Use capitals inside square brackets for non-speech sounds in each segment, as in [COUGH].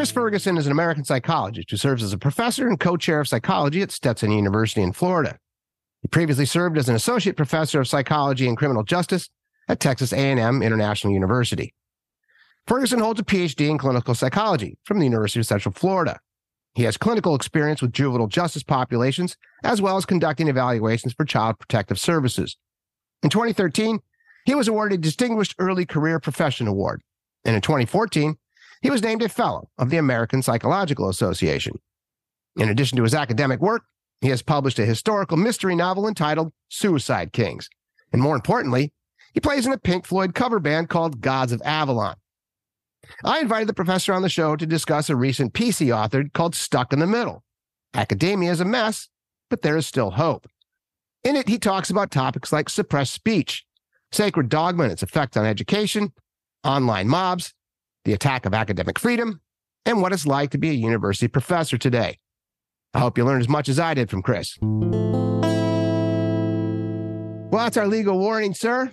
Chris Ferguson is an American psychologist who serves as a professor and co-chair of psychology at Stetson University in Florida. He previously served as an associate professor of psychology and criminal justice at Texas A&M International University. Ferguson holds a PhD in clinical psychology from the University of Central Florida. He has clinical experience with juvenile justice populations, as well as conducting evaluations for child protective services. In 2013, he was awarded a Distinguished Early Career Profession Award. And in 2014, he was named a Fellow of the American Psychological Association. In addition to his academic work, he has published a historical mystery novel entitled Suicide Kings. And more importantly, he plays in a Pink Floyd cover band called Gods of Avalon. I invited the professor on the show to discuss a recent piece he authored called Stuck in the Middle. Academia is a mess, but there is still hope. In it, he talks about topics like suppressed speech, sacred dogma and its effect on education, online mobs, the attack of academic freedom, and what it's like to be a university professor today. I hope you learned as much as I did from Chris. Well, that's our legal warning, sir.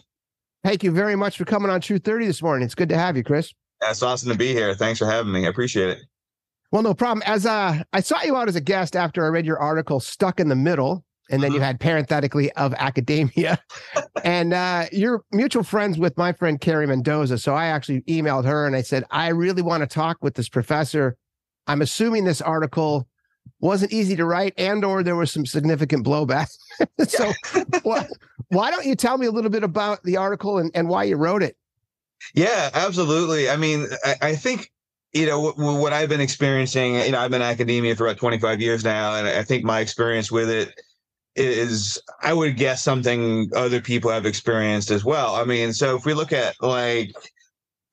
Thank you very much for coming on True 30 this morning. It's good to have you, Chris. That's awesome to be here. Thanks for having me. I appreciate it. Well, no problem. As uh, I sought you out as a guest after I read your article, Stuck in the Middle, and then mm-hmm. you had parenthetically of academia. [LAUGHS] and uh, you're mutual friends with my friend Carrie Mendoza. So I actually emailed her and I said, I really want to talk with this professor. I'm assuming this article wasn't easy to write and or there was some significant blowback. [LAUGHS] so [LAUGHS] why, why don't you tell me a little bit about the article and, and why you wrote it? Yeah, absolutely. I mean, I, I think you know what I've been experiencing. You know, I've been in academia for about 25 years now, and I think my experience with it is, I would guess, something other people have experienced as well. I mean, so if we look at like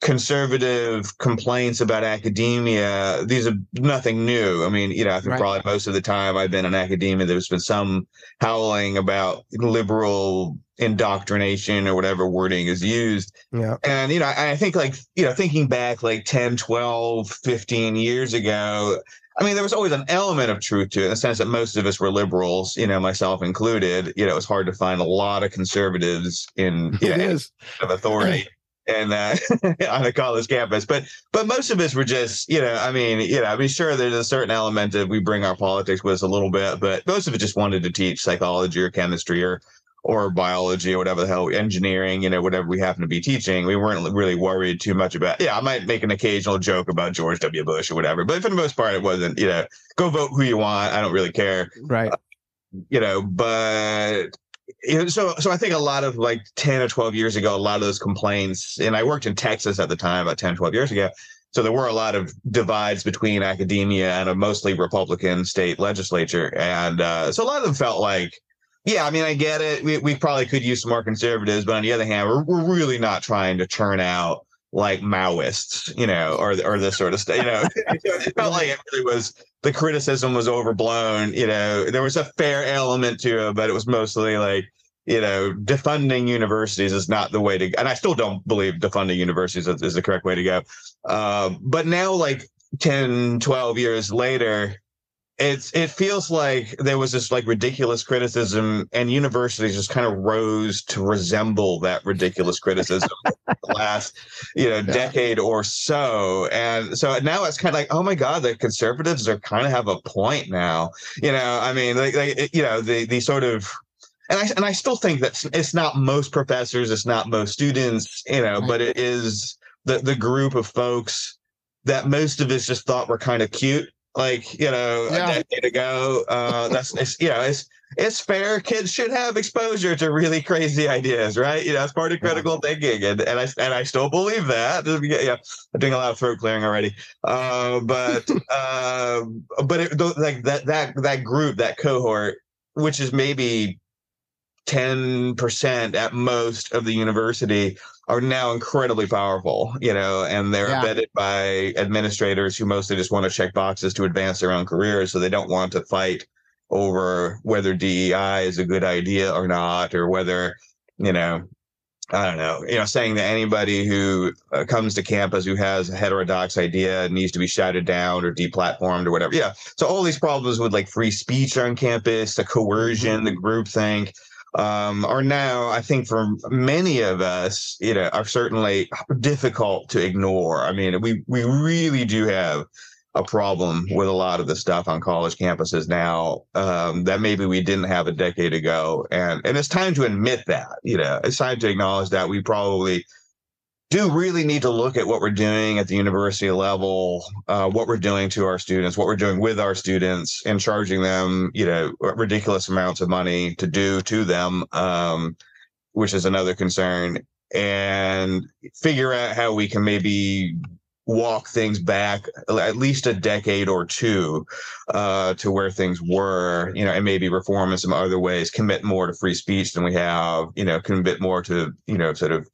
conservative complaints about academia, these are nothing new. I mean, you know, I think right. probably most of the time I've been in academia, there's been some howling about liberal indoctrination or whatever wording is used. Yeah. And, you know, I, think like, you know, thinking back like 10, 12, 15 years ago, I mean, there was always an element of truth to it in the sense that most of us were liberals, you know, myself included. You know, it was hard to find a lot of conservatives in [LAUGHS] you know, of authority and uh, [LAUGHS] on a college campus. But but most of us were just, you know, I mean, you know, I mean, sure, there's a certain element that we bring our politics with us a little bit, but most of us just wanted to teach psychology or chemistry or or biology or whatever the hell, engineering, you know, whatever we happen to be teaching. We weren't really worried too much about. Yeah, I might make an occasional joke about George W. Bush or whatever, but for the most part, it wasn't. You know, go vote who you want. I don't really care. Right. Uh, you know, but so so I think a lot of like 10 or 12 years ago, a lot of those complaints, and I worked in Texas at the time, about 10, 12 years ago. So there were a lot of divides between academia and a mostly Republican state legislature. And uh, so a lot of them felt like, yeah, I mean, I get it. We, we probably could use some more conservatives, but on the other hand, we're, we're really not trying to churn out like Maoists, you know, or or this sort of stuff. You know, [LAUGHS] it felt like it really was the criticism was overblown. You know, there was a fair element to it, but it was mostly like, you know, defunding universities is not the way to. And I still don't believe defunding universities is, is the correct way to go. Uh, but now, like 10, 12 years later, it's it feels like there was this like ridiculous criticism and universities just kind of rose to resemble that ridiculous criticism [LAUGHS] the last you know yeah. decade or so and so now it's kind of like oh my god the conservatives are kind of have a point now you know i mean like, like you know the the sort of and I and I still think that it's not most professors, it's not most students, you know, right. but it is the the group of folks that most of us just thought were kind of cute like you know yeah. a decade ago. Uh, that's it's, you know it's it's fair. Kids should have exposure to really crazy ideas, right? You know, that's part of critical yeah. thinking, and and I and I still believe that. Yeah, I'm doing a lot of throat clearing already, uh, but uh, [LAUGHS] but it, like that that that group, that cohort, which is maybe 10% at most of the university are now incredibly powerful, you know, and they're yeah. vetted by administrators who mostly just want to check boxes to advance their own careers. So they don't want to fight over whether DEI is a good idea or not, or whether, you know, I don't know, you know, saying that anybody who uh, comes to campus who has a heterodox idea needs to be shouted down or deplatformed or whatever. Yeah. So all these problems with like free speech on campus, the coercion, mm-hmm. the groupthink, um, are now, I think, for many of us, you know, are certainly difficult to ignore. I mean, we we really do have a problem with a lot of the stuff on college campuses now um, that maybe we didn't have a decade ago, and and it's time to admit that. You know, it's time to acknowledge that we probably do really need to look at what we're doing at the university level, uh, what we're doing to our students, what we're doing with our students, and charging them, you know, ridiculous amounts of money to do to them, um, which is another concern, and figure out how we can maybe walk things back at least a decade or two uh, to where things were, you know, and maybe reform in some other ways, commit more to free speech than we have, you know, commit more to, you know, sort of,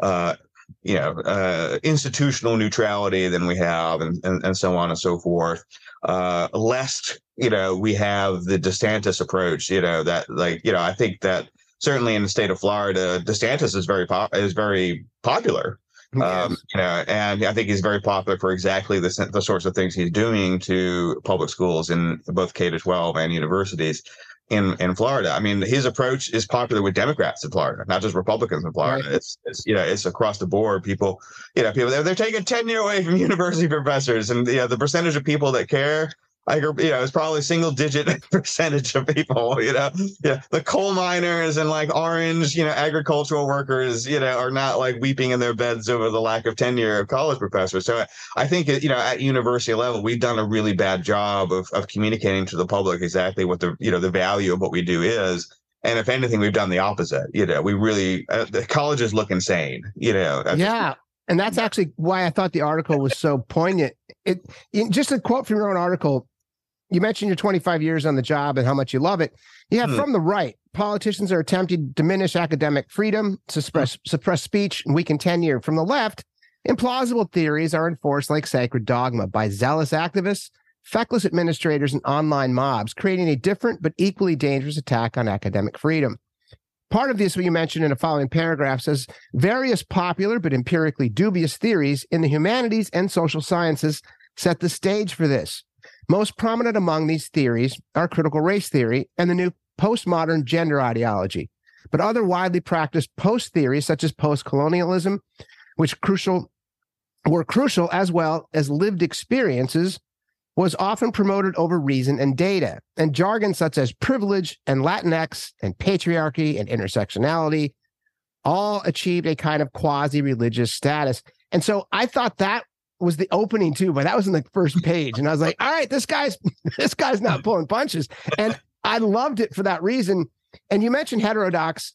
uh, you know, uh, institutional neutrality than we have, and, and, and so on and so forth. Uh, lest, you know, we have the DeSantis approach, you know, that like, you know, I think that certainly in the state of Florida, DeSantis is very pop- is very popular. Um, you know, and I think he's very popular for exactly the the sorts of things he's doing to public schools in both K to 12 and universities in in Florida. I mean, his approach is popular with Democrats in Florida, not just Republicans in Florida. Right. It's, it's you know it's across the board. People, you know, people they're, they're taking tenure away from [LAUGHS] university professors, and you know the percentage of people that care I you know, it's probably single digit [LAUGHS] percentage of people, you know, yeah, the coal miners and like orange, you know, agricultural workers, you know, are not like weeping in their beds over the lack of tenure of college professors. So I think, you know, at university level, we've done a really bad job of, of communicating to the public exactly what the, you know, the value of what we do is. And if anything, we've done the opposite. You know, we really, uh, the colleges look insane, you know. Yeah. And that's actually why I thought the article was so poignant. It, just a quote from your own article you mentioned your 25 years on the job and how much you love it. Yeah, hmm. from the right, politicians are attempting to diminish academic freedom, suppress, hmm. suppress speech, and weaken tenure. From the left, implausible theories are enforced like sacred dogma by zealous activists, feckless administrators, and online mobs, creating a different but equally dangerous attack on academic freedom. Part of this, what you mentioned in the following paragraph, says various popular but empirically dubious theories in the humanities and social sciences set the stage for this. Most prominent among these theories are critical race theory and the new postmodern gender ideology. But other widely practiced post theories, such as post colonialism, which crucial were crucial as well as lived experiences, was often promoted over reason and data. And jargon such as privilege and Latinx and patriarchy and intersectionality all achieved a kind of quasi religious status. And so I thought that was the opening too, but that was in the first page. And I was like, all right, this guy's [LAUGHS] this guy's not pulling punches. And I loved it for that reason. And you mentioned heterodox,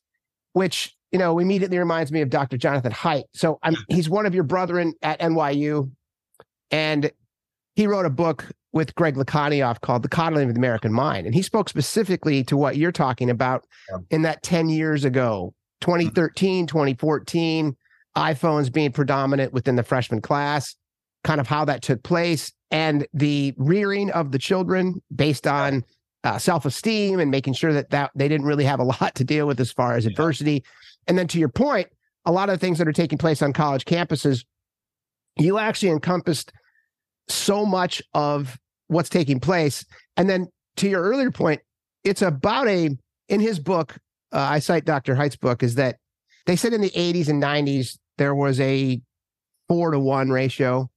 which you know immediately reminds me of Dr. Jonathan Haidt. So I'm he's one of your brethren at NYU, and he wrote a book with Greg Lukianoff called The Coddling of the American Mind. And he spoke specifically to what you're talking about in that 10 years ago, mm-hmm. 2013, 2014, iPhones being predominant within the freshman class kind of how that took place and the rearing of the children based on uh, self-esteem and making sure that that they didn't really have a [LAUGHS] lot to deal with as far as yeah. adversity. And then to your point a lot of the things that are taking place on college campuses you actually encompassed so much of what's taking place. And then to your earlier point it's about a in his book uh, i cite dr Haidt's book is that they said in the 80s and 90s there was a four to one ratio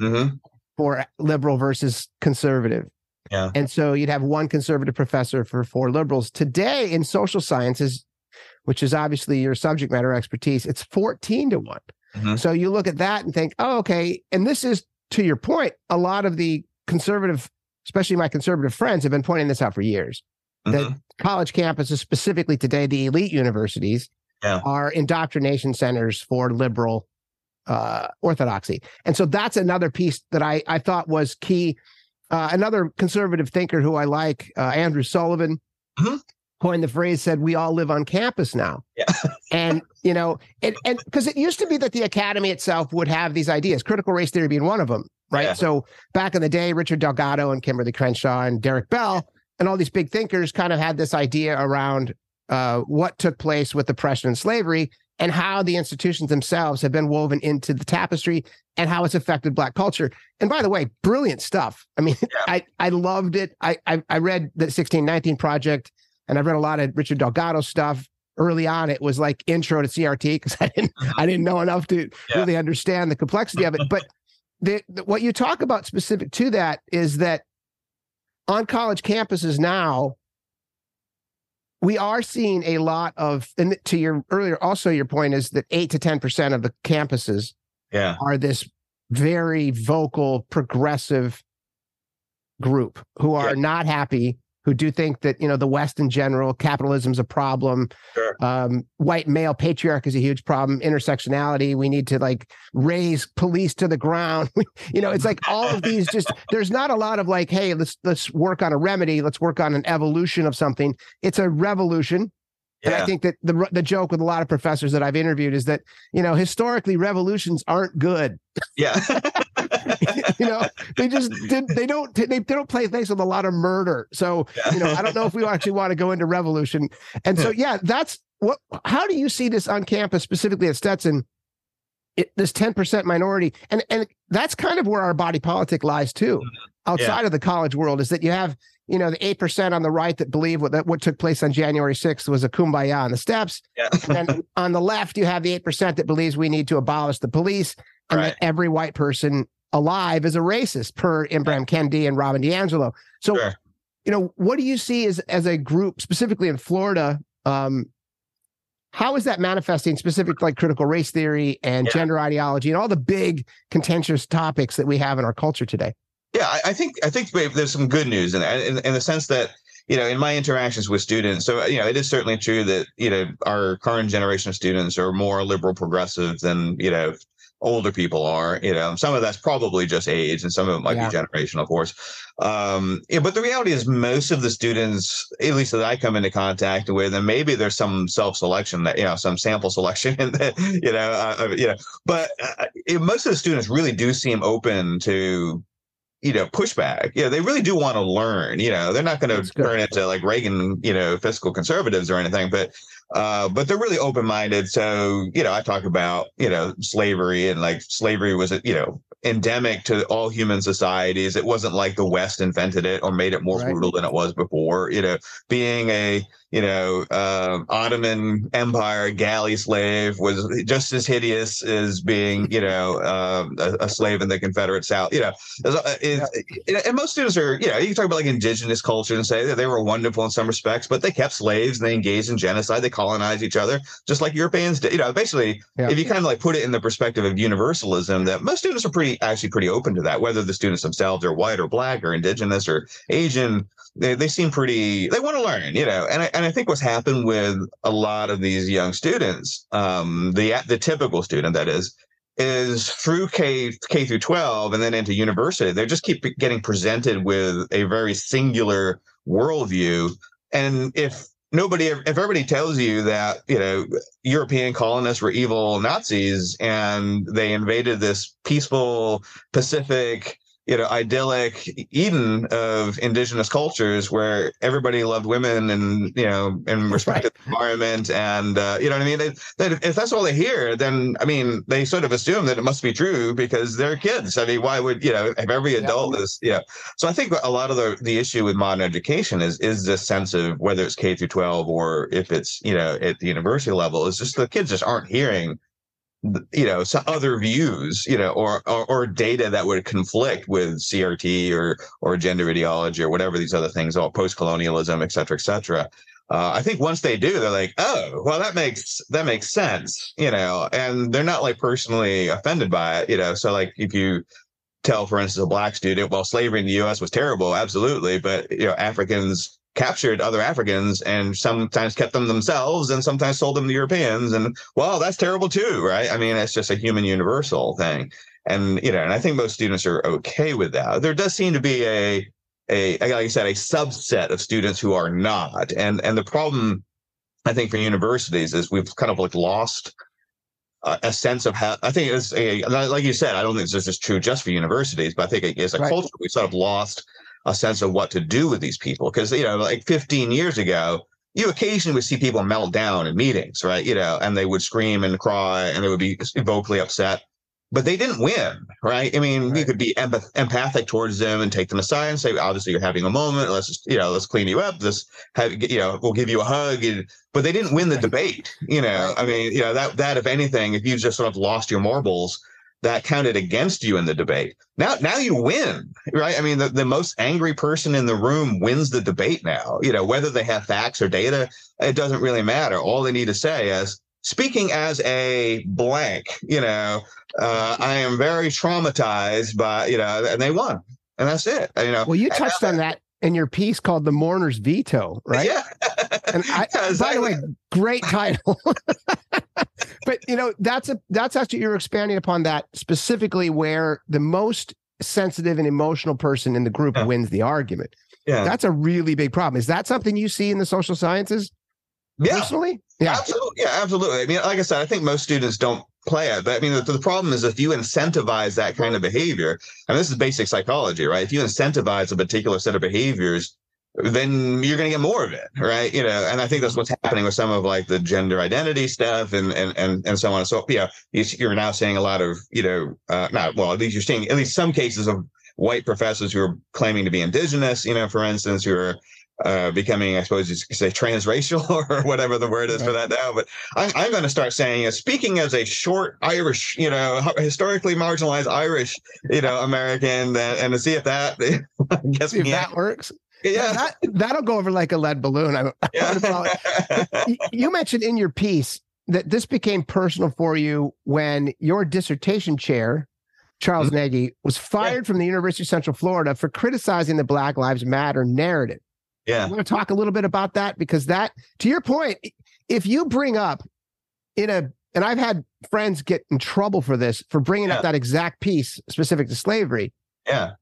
mm-hmm. for liberal versus conservative. Yeah. And so you'd have one conservative professor for four liberals. Today in social sciences, which is obviously your subject matter expertise, it's 14 to one. Mm-hmm. So you look at that and think, oh, okay. And this is, to your point, a lot of the conservative, especially my conservative friends, have been pointing this out for years. Mm-hmm. That college campuses, specifically today, the elite universities, yeah. are indoctrination centers for liberal uh, orthodoxy. And so that's another piece that I, I thought was key. Uh, another conservative thinker who I like, uh, Andrew Sullivan, mm-hmm. coined the phrase, said, We all live on campus now. Yeah. [LAUGHS] and, you know, and because it used to be that the academy itself would have these ideas, critical race theory being one of them, right? Yeah. So back in the day, Richard Delgado and Kimberly Crenshaw and Derek Bell and all these big thinkers kind of had this idea around uh, what took place with oppression and slavery and how the institutions themselves have been woven into the tapestry and how it's affected black culture. And by the way, brilliant stuff. I mean, yeah. [LAUGHS] I, I loved it. I, I, I read the 1619 project and I've read a lot of Richard Delgado stuff. Early on, it was like intro to CRT because I didn't mm-hmm. I didn't know enough to yeah. really understand the complexity of it. But the, the, what you talk about specific to that is that on college campuses now, we are seeing a lot of, and to your earlier, also your point is that eight to 10% of the campuses yeah. are this very vocal, progressive group who are yeah. not happy who do think that you know the West in general, capitalism's a problem. Sure. Um, white male patriarch is a huge problem. Intersectionality, we need to like raise police to the ground. [LAUGHS] you know, it's like all of these. Just [LAUGHS] there's not a lot of like, hey, let's let's work on a remedy. Let's work on an evolution of something. It's a revolution. Yeah. And I think that the the joke with a lot of professors that I've interviewed is that you know historically revolutions aren't good. Yeah. [LAUGHS] [LAUGHS] you know, they just did. They don't. They, they don't play things with a lot of murder. So you know, I don't know if we actually want to go into revolution. And so yeah, that's what. How do you see this on campus specifically at Stetson? It, this 10% minority and and that's kind of where our body politic lies too mm-hmm. outside yeah. of the college world is that you have you know, the 8% on the right that believe what, that what took place on January 6th was a kumbaya on the steps. Yeah. and then on the left, you have the 8% that believes we need to abolish the police and right. that every white person alive as a racist per Ibram Kendi and Robin DiAngelo. So, sure. you know, what do you see as, as a group, specifically in Florida? Um, how is that manifesting specific like critical race theory and yeah. gender ideology and all the big contentious topics that we have in our culture today? Yeah, I, I think I think there's some good news in, in in the sense that you know in my interactions with students so you know it is certainly true that you know our current generation of students are more liberal progressive than you know older people are you know some of that's probably just age and some of it might yeah. be generational of course. Um yeah, but the reality is most of the students at least that i come into contact with and maybe there's some self-selection that you know some sample [LAUGHS] selection in that you know uh, uh you know but uh, most of the students really do seem open to you know pushback. Yeah they really do want to learn you know they're not going to turn into like reagan you know fiscal conservatives or anything but uh but they're really open-minded. So you know i talk about you know slavery and like slavery was you know endemic to all human societies. It wasn't like the west invented it or made it more right. brutal than it was before. You know being a you know, uh, Ottoman Empire galley slave was just as hideous as being, you know, uh, a, a, slave in the Confederate South. You know, and most students are, you know, you can talk about like indigenous culture and say that they were wonderful in some respects, but they kept slaves and they engaged in genocide. They colonized each other just like Europeans did. You know, basically, yeah. if you kind of like put it in the perspective of universalism, that most students are pretty actually pretty open to that, whether the students themselves are white or black or indigenous or Asian they, they seem pretty they want to learn you know and I, and I think what's happened with a lot of these young students um the the typical student that is is through K K through 12 and then into university they just keep getting presented with a very singular worldview. And if nobody if everybody tells you that you know european colonists were evil nazis and they invaded this peaceful pacific you know idyllic eden of indigenous cultures where everybody loved women and you know and respected right. the environment and uh, you know what i mean they, if that's all they hear then i mean they sort of assume that it must be true because they're kids i mean why would you know if every adult yeah. is yeah so i think a lot of the the issue with modern education is is this sense of whether it's k through 12 or if it's you know at the university level is just the kids just aren't hearing you know some other views you know or, or, or data that would conflict with crt or or gender ideology or whatever these other things all post-colonialism et cetera et cetera. Uh, i think once they do they're like oh well that makes that makes sense you know and they're not like personally offended by it you know. So like if you tell for instance a black student well slavery in the us was terrible absolutely but you know africans captured other Africans and sometimes kept them themselves and sometimes sold them to Europeans. And well, that's terrible too, right? I mean, it's just a human universal thing. And, you know, and I think most students are okay with that. There does seem to be a, a, like I said, a subset of students who are not. And, and the problem, I think, for universities is we've kind of like lost uh, a sense of how I think it's a like you said. I don't think this is true just for universities, but I think as a right. culture we sort of lost a sense of what to do with these people. Because, you know, like 15 years ago, you occasionally would see people melt down in meetings, right? You know, and they would scream and cry and they would be vocally upset, but they didn't win, right? I mean, right. you could be empath- empathic towards them and take them aside and say, obviously, you're having a moment. Let's just, you know, let's clean you up. Let's have, you know, we'll give you a hug. And, but they didn't win the debate, you know. I mean, you know, that, that, if anything, if you just sort of lost your marbles, that counted against you in the debate. Now, now you win, right? I mean, the, the most angry person in the room wins the debate now. You know, whether they have facts or data, it doesn't really matter. All they need to say is, speaking as a blank, you know, uh, I am very traumatized by, you know, and they won. And that's it. You know, well, you touched on that in your piece called "The Mourner's Veto," right? Yeah. and I, [LAUGHS] by the way, great title. [LAUGHS] but you know, that's a that's actually you're expanding upon that specifically where the most sensitive and emotional person in the group yeah. wins the argument. Yeah. That's a really big problem. Is that something you see in the social sciences? Yeah. Personally? Yeah. Absolutely. Yeah, absolutely. I mean, like I said, I think most students don't play it. But I mean, the, the, problem is if you incentivize that kind of behavior, and this is basic psychology, right? If you incentivize a particular set of behaviors, then you're going to get more of it, right? You know, and I think that's what's happening with some of like the gender identity stuff and and and, and so on and so. Yeah, you're now seeing a lot of you know, uh, not well, at least you're seeing at least some cases of white professors who are claiming to be indigenous, you know, for instance, who are uh, becoming, I suppose you could say, transracial [LAUGHS] or whatever the word is right. for that now. But I'm, I'm going to start saying, uh, speaking as a short Irish, you know, historically marginalized Irish, you know, American, and, and to see if that, [LAUGHS] guess see if that works. Yeah, that, that'll go over like a lead balloon. I, [LAUGHS] yeah. you mentioned in your piece that this became personal for you when your dissertation chair Charles mm-hmm. Negy was fired yeah. from the University of Central Florida for criticizing the Black Lives Matter narrative. Yeah. I want to talk a little bit about that because that, to your point, if you bring up in a, and I've had friends get in trouble for this, for bringing yeah. up that exact piece specific to slavery. Yeah.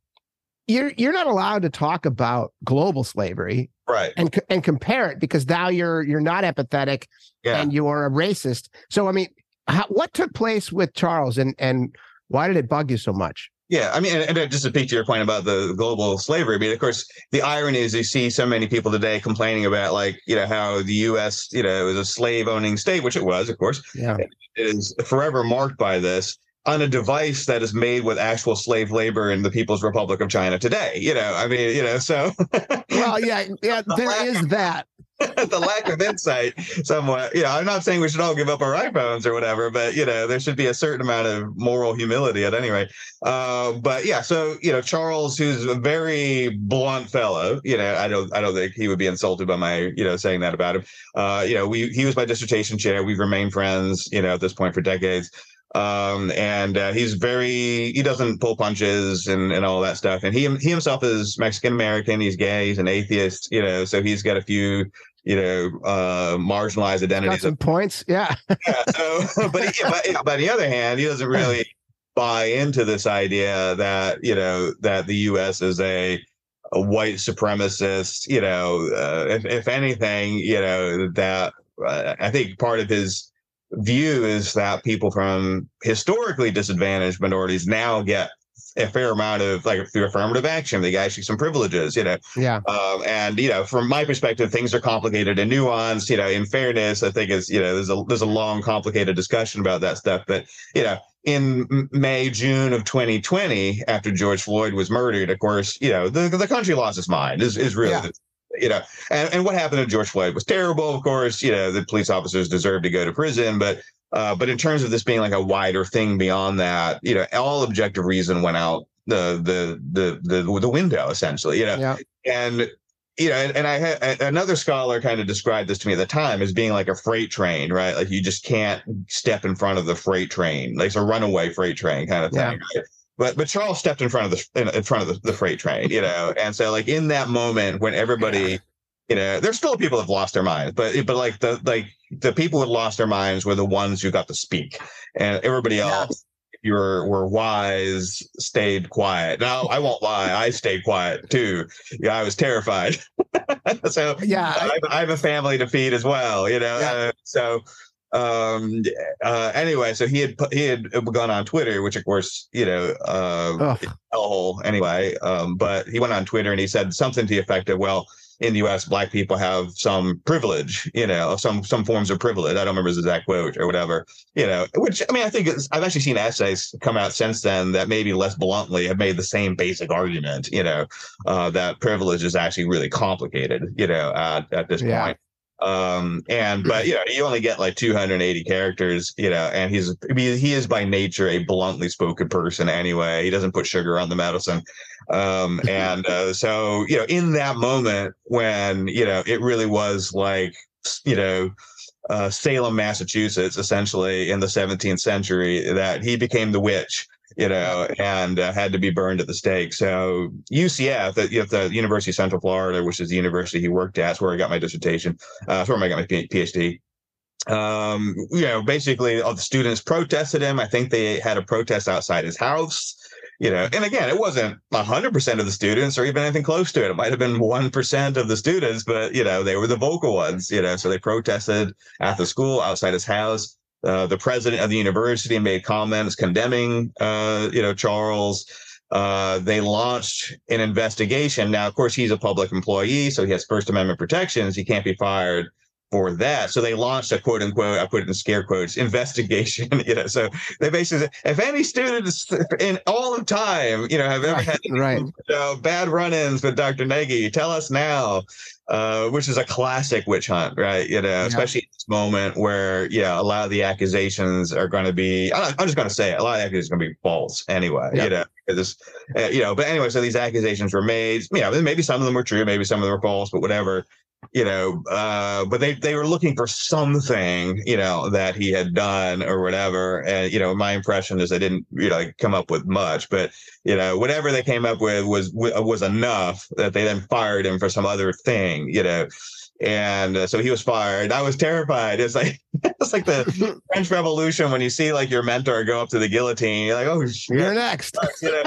You're you're not allowed to talk about global slavery, right? And and compare it because now you're you're not empathetic, yeah. and you are a racist. So I mean, how, what took place with Charles, and and why did it bug you so much? Yeah, I mean, and, and uh, just to speak to your point about the global slavery, I mean, of course, the irony is you see so many people today complaining about, like, you know, how the U.S., you know, was a slave-owning state, which it was, of course, yeah, is forever marked by this on a device that is made with actual slave labor in the People's Republic of China today. You know, I mean, you know, so. well, yeah, yeah, [LAUGHS] there is that. [LAUGHS] the lack of insight somewhat. You know i'm not saying we should all give up our iphones or whatever but you know there should be a certain amount of moral humility at any rate. Uh, but yeah so you know charles who's a very blunt fellow you know i don't i don't think he would be insulted by my you know saying that about him. Uh, you know we he was my dissertation chair. We've remained friends you know at this point for decades um, and uh, he's very he doesn't pull punches and, and all that stuff. And he he himself is mexican american he's gay. He's an atheist you know so he's got a few you know uh marginalized identities got some points yeah, yeah so [LAUGHS] but, he, but, but on the other hand he doesn't really buy into this idea that you know that the us is a a white supremacist you know uh, if, if anything you know that uh, i think part of his view is that people from historically disadvantaged minorities now get a fair amount of like through affirmative action. They get actually some privileges you know. Yeah. Um, and you know from my perspective things are complicated and nuanced you know. In fairness i think is you know there's a there's a long complicated discussion about that stuff. But you know in May, June of 2020, after George Floyd was murdered, of course, you know, the, the country lost its mind is, is really yeah you know, and, and what happened to George Floyd was terrible. Of course, you know, the police officers deserve to go to prison, but uh, but in terms of this being like a wider thing beyond that, you know, all objective reason went out the the the the the window essentially, you know, yeah. and you know, and, and I had another scholar kind of described this to me at the time as being like a freight train, right? Like you just can't step in front of the freight train, like it's a runaway freight train kind of thing. Yeah. Right? But but Charles stepped in front of the in, front of the, the, freight train, you know, [LAUGHS] and so like in that moment when everybody, yeah. you know, there's still people have lost their minds, but but like the like the people who lost their minds were the ones who got to speak, and everybody else. You were, were wise, stayed quiet. Now I won't lie, I stayed quiet too. Yeah, I was terrified. [LAUGHS] so yeah, I, I, have a family to feed as well, you know. Yeah. Uh, so um uh anyway so he had he had gone on twitter which of course you know uh hellhole anyway. Um but he went on twitter and he said something to the effect of well in the us black people have some privilege you know some some forms of privilege. I don't remember his exact quote or whatever you know which i mean i think i've actually seen essays come out since then that maybe less bluntly have made the same basic argument you know uh that privilege is actually really complicated you know at, at this yeah. point Um, and but you know, you only get like 280 characters, you know, and he's he is by nature a bluntly spoken person anyway. He doesn't put sugar on the medicine. Um, [LAUGHS] and uh, so you know, in that moment when you know it really was like you know uh, Salem, Massachusetts, essentially in the 17th century, that he became the witch, you know, and uh, had to be burned at the stake. So UCF, the, the University of Central Florida, which is the university he worked at, that's where I got my dissertation, uh, that's where I got my PhD. Um, you know, basically all the students protested him. I think they had a protest outside his house you know, and again, it wasn't 100% of the students or even anything close to it. It might have been 1% of the students, but, you know, they were the vocal ones, you know, so they protested at the school outside his house. Uh, the president of the university made comments condemning, uh, you know, Charles. Uh, they launched an investigation. Now, of course, he's a public employee, so he has First Amendment protections. He can't be fired for that. So they launched a quote unquote, I put it in scare quotes, [LAUGHS] investigation. You know, so they basically said, if any students in all of time, you know, have ever had right. you know, bad run-ins with Dr. Negy, tell us now. Uh, which is a classic witch hunt, right? You know, yeah. especially at this moment where, yeah, a lot of the accusations are going to be, I'm just going to say it, a lot of accusations are going to be false anyway, yeah. you know, because, uh, you know, but anyway, so these accusations were made, you know, maybe some of them were true, maybe some of them were false, but whatever you know, uh, but they they were looking for something, you know, that he had done or whatever. And you know, my impression is they didn't, you know, come up with much, but you know, whatever they came up with was was enough that they then fired him for some other thing, you know and uh, so he was fired. I was terrified. It's like [LAUGHS] it's like the [LAUGHS] French Revolution when you see like your mentor go up to the guillotine. You're like, oh, shit. you're next. [LAUGHS] you know,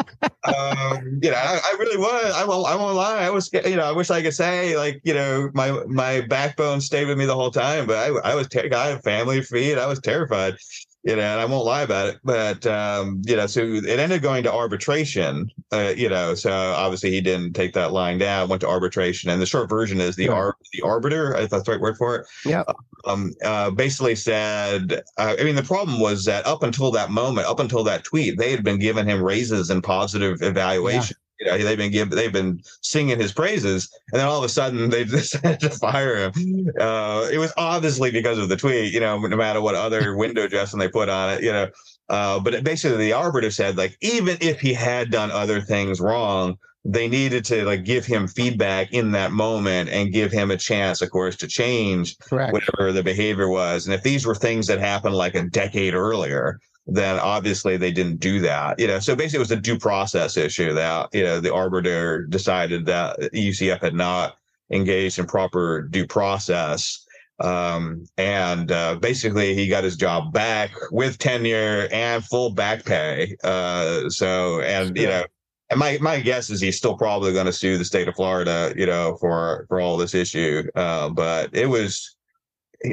um, you know, I, I, really was. I won't. I won't lie. I was. You know, I wish I could say like, you know, my my backbone stayed with me the whole time. But I, I was. Ter- I had family feed. I was terrified you know, and I won't lie about it, but um, you know, so it ended going to arbitration, uh, you know, so obviously he didn't take that line down, went to arbitration, and the short version is the yeah. ar- the arbiter, if that's the right word for it, yeah, um, uh, basically said, uh, I mean, the problem was that up until that moment, up until that tweet, they had been giving him raises and positive evaluation. Yeah know, they've been giving, they've been singing his praises, and then all of a sudden they [LAUGHS] decided to fire him. Uh, it was obviously because of the tweet, you know, no matter what other [LAUGHS] window dressing they put on it, you know. Uh, but basically, the arbiter said like even if he had done other things wrong, they needed to like give him feedback in that moment and give him a chance, of course, to change Correct. whatever the behavior was. And if these were things that happened like a decade earlier, then obviously they didn't do that. You know, so basically it was a due process issue that, you know, the arbiter decided that UCF had not engaged in proper due process. Um, and uh, basically he got his job back with tenure and full back pay. Uh, so, and, you know, and my, my guess is he's still probably going to sue the state of Florida, you know, for, for all this issue. Uh, but it was,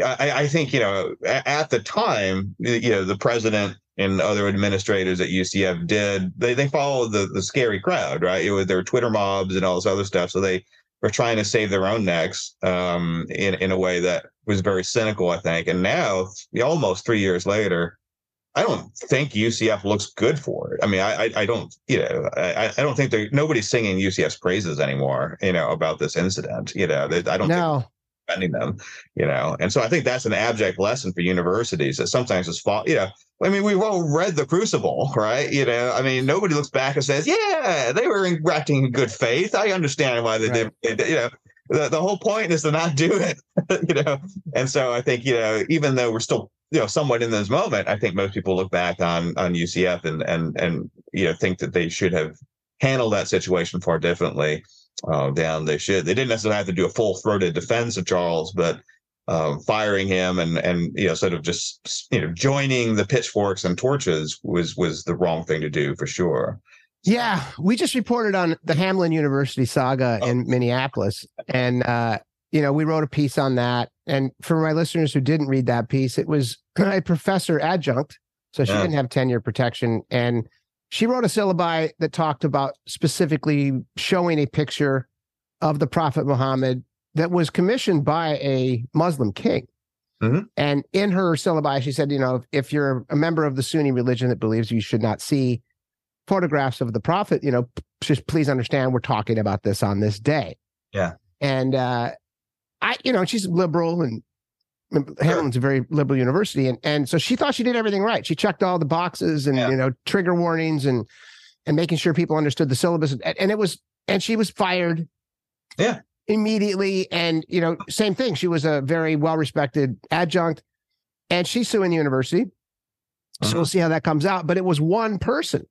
I, I, think you know at the time you know the president and other administrators at UCF did, they they followed the the scary crowd, right? It was their Twitter mobs and all this other stuff. So they were trying to save their own necks um, in in a way that was very cynical, I think. And now, almost three years later, I don't think UCF looks good for it. I mean, I I, I don't you know I, I don't think they nobody's singing UCF's praises anymore. You know about this incident. You know, I don't. No. Defending them, you know. And so I think that's an abject lesson for universities that sometimes it's fault, you know. I mean, we've all read The Crucible, right? You know, I mean, nobody looks back and says, yeah, they were acting in good faith. I understand why they right. did, you know. The, the whole point is to not do it, [LAUGHS] you know. And so I think, you know, even though we're still, you know, somewhat in this moment, I think most people look back on on UCF and and and you know think that they should have handled that situation far differently uh, down. They should. They didn't necessarily have to do a full throated defense of Charles, but uh, firing him and and you know sort of just you know joining the pitchforks and torches was was the wrong thing to do for sure. Yeah, we just reported on the Hamline University saga oh. in Minneapolis, and uh, you know we wrote a piece on that. And for my listeners who didn't read that piece, it was [CLEARS THROAT] a professor adjunct, so she yeah. didn't have tenure protection, and she wrote a syllabi that talked about specifically showing a picture of the Prophet Muhammad that was commissioned by a Muslim king. Mm-hmm. And in her syllabi, she said, you know, if you're a member of the Sunni religion that believes you should not see photographs of the Prophet, you know, just please understand we're talking about this on this day. Yeah. And uh, I, you know, she's liberal and Hamilton's a very liberal university, and and so she thought she did everything right. She checked all the boxes and Yeah. you know trigger warnings and and making sure people understood the syllabus, and, and it was and she was fired. Yeah. immediately, and you know, same thing. She was a very well respected adjunct, and she's suing the university. So Uh-huh. we'll see how that comes out. But it was one person.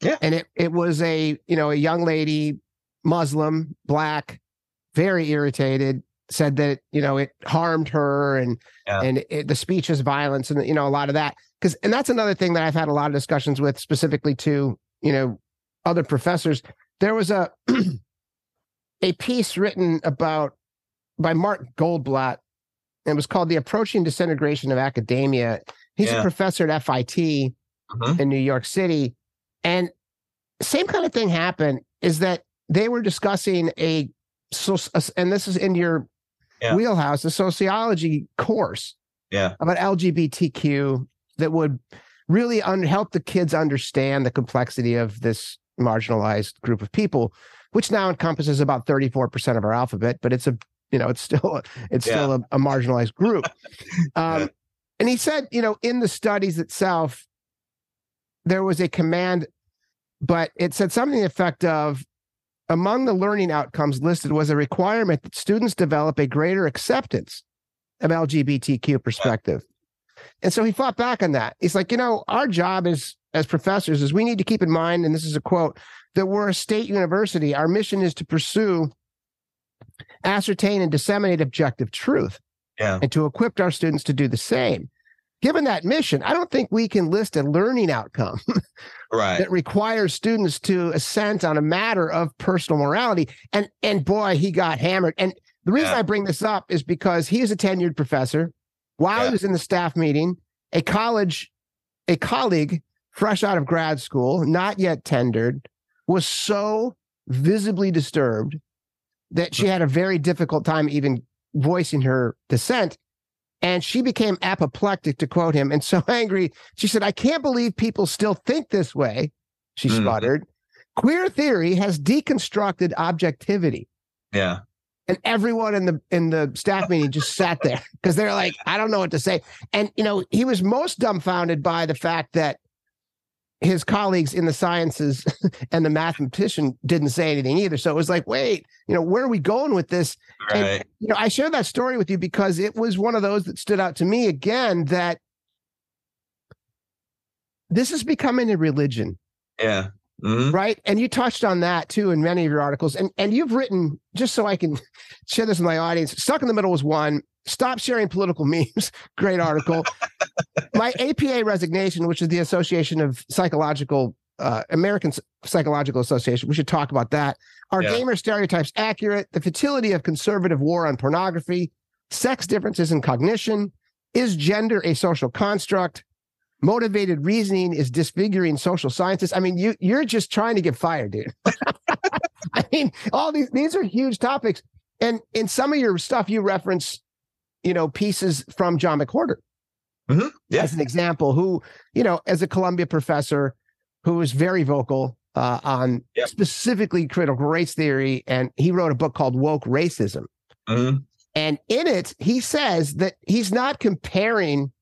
Yeah. and it it was a you know a young lady, Muslim, black, very irritated said that you know it harmed her and Yeah. and it, the speech is violence and you know a lot of that because and that's another thing that I've had a lot of discussions with specifically to you know other professors. There was a [CLEARS THROAT] a piece written about by Mark Goldblatt. It was called "The Approaching Disintegration of Academia." He's a professor at FIT Mhm. in New York City, and same kind of thing happened. Is that they were discussing a so and this is in your Yeah. wheelhouse, a sociology course Yeah. about LGBTQ that would really un- help the kids understand the complexity of this marginalized group of people, which now encompasses about 34% of our alphabet, but it's a, you know, it's still, a, it's Yeah. still a, a marginalized group. [LAUGHS] Um, and he said, you know, in the studies itself, there was a command, but it said something the effect of among the learning outcomes listed was a requirement that students develop a greater acceptance of LGBTQ perspective. And so he fought back on that. He's like, you know, our job is as professors is we need to keep in mind, and this is a quote, that we're a state university. Our mission is to pursue, ascertain, and disseminate objective truth Yeah. and to equip our students to do the same. Given that mission, I don't think we can list a learning outcome [LAUGHS] Right. that requires students to assent on a matter of personal morality. And and boy, he got hammered. And the reason Yeah. I bring this up is because he is a tenured professor. While Yeah. he was in the staff meeting, a college, a colleague fresh out of grad school, not yet tendered, was so visibly disturbed that she mm-hmm. had a very difficult time even voicing her dissent. And she became apoplectic, to quote him, and so [LAUGHS] angry. She said, I can't believe people still think this way. She Mhm. sputtered. Queer theory has deconstructed objectivity. Yeah. And everyone in the in the staff meeting just sat there because they're like, I don't know what to say. And you know, he was most dumbfounded by the fact that his colleagues in the sciences [LAUGHS] and the mathematician didn't say anything either. So it was like, wait, you know, where are we going with this? And- Right. you know, I share that story with you because it was one of those that stood out to me again that this is becoming a religion, Yeah. hmm right? And you touched on that too in many of your articles. And and you've written just so I can [LAUGHS] share this with my audience. Stuck in the middle was one. Stop sharing political [LAUGHS] memes. Great article. my APA resignation, which is the Association of Psychological uh, American Psychological Association. We should talk about that. Are Yeah. gamer stereotypes accurate? The futility of conservative war on pornography, sex differences in cognition. Is gender a social construct? Motivated reasoning is disfiguring social sciences. I mean, you you're just trying to get fired, dude. [LAUGHS] I mean, all these these are huge topics. And in some of your stuff, you reference, you know, pieces from John McWhorter Yeah. as an example, who, you know, as a Columbia professor who was very vocal uh, on Yep. specifically critical race theory. And he wrote a book called Woke Racism. hmm And in it, he says that he's not comparing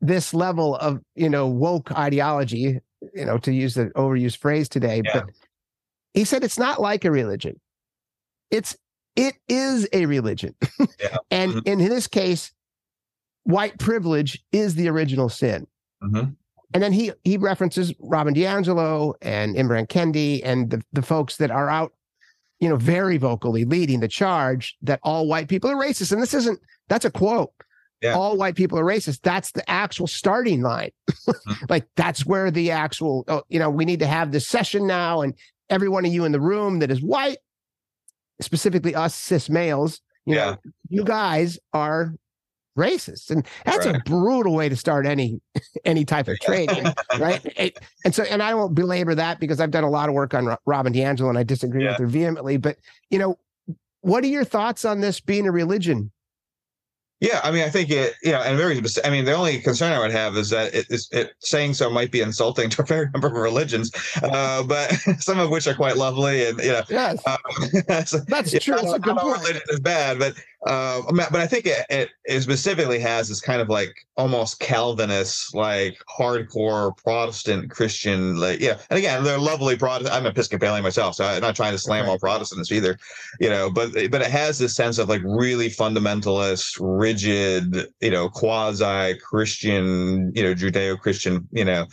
this level of, you know, woke ideology, you know, to use the overused phrase today, Yeah. but he said it's not like a religion. It's it is a religion. [LAUGHS] Yeah. and Mhm. in this case, white privilege is the original sin. hmm And then he he references Robin DiAngelo and Imran Kendi and the, the folks that are out, you know, very vocally leading the charge that all white people are racist. And this isn't that's a quote. Yeah. All white people are racist. That's the actual starting line. [LAUGHS] like that's where the actual, oh, you know, we need to have this session now, and every one of you in the room that is white, specifically us cis males, you Yeah. know, you guys are racist, and that's a brutal way to start any [LAUGHS] any type of training, right? [LAUGHS] It- and so, and I won't belabor that because I've done a lot of work on Robin DiAngelo and I disagree Yeah. with her vehemently. But you know, what are your thoughts on this being a religion? Yeah, I mean, I think it, you know, and very, I mean, the only concern I would have is that it, is, it saying so might be insulting [LAUGHS] to a fair number of religions, uh, but [LAUGHS] some of which are quite lovely, and you know, yes, uh, [LAUGHS] so, that's true. That's a good point. Religion is bad, but uh, but I think it, it, it, specifically has this kind of like almost Calvinist, like hardcore Protestant Christian, like yeah. And again, they're lovely Protestant. I'm Episcopalian myself, so I'm not trying to slam all Protestants either, you know. But but it has this sense of like really fundamentalist, rigid, you know, quasi Christian, you know, Judeo Christian, you know,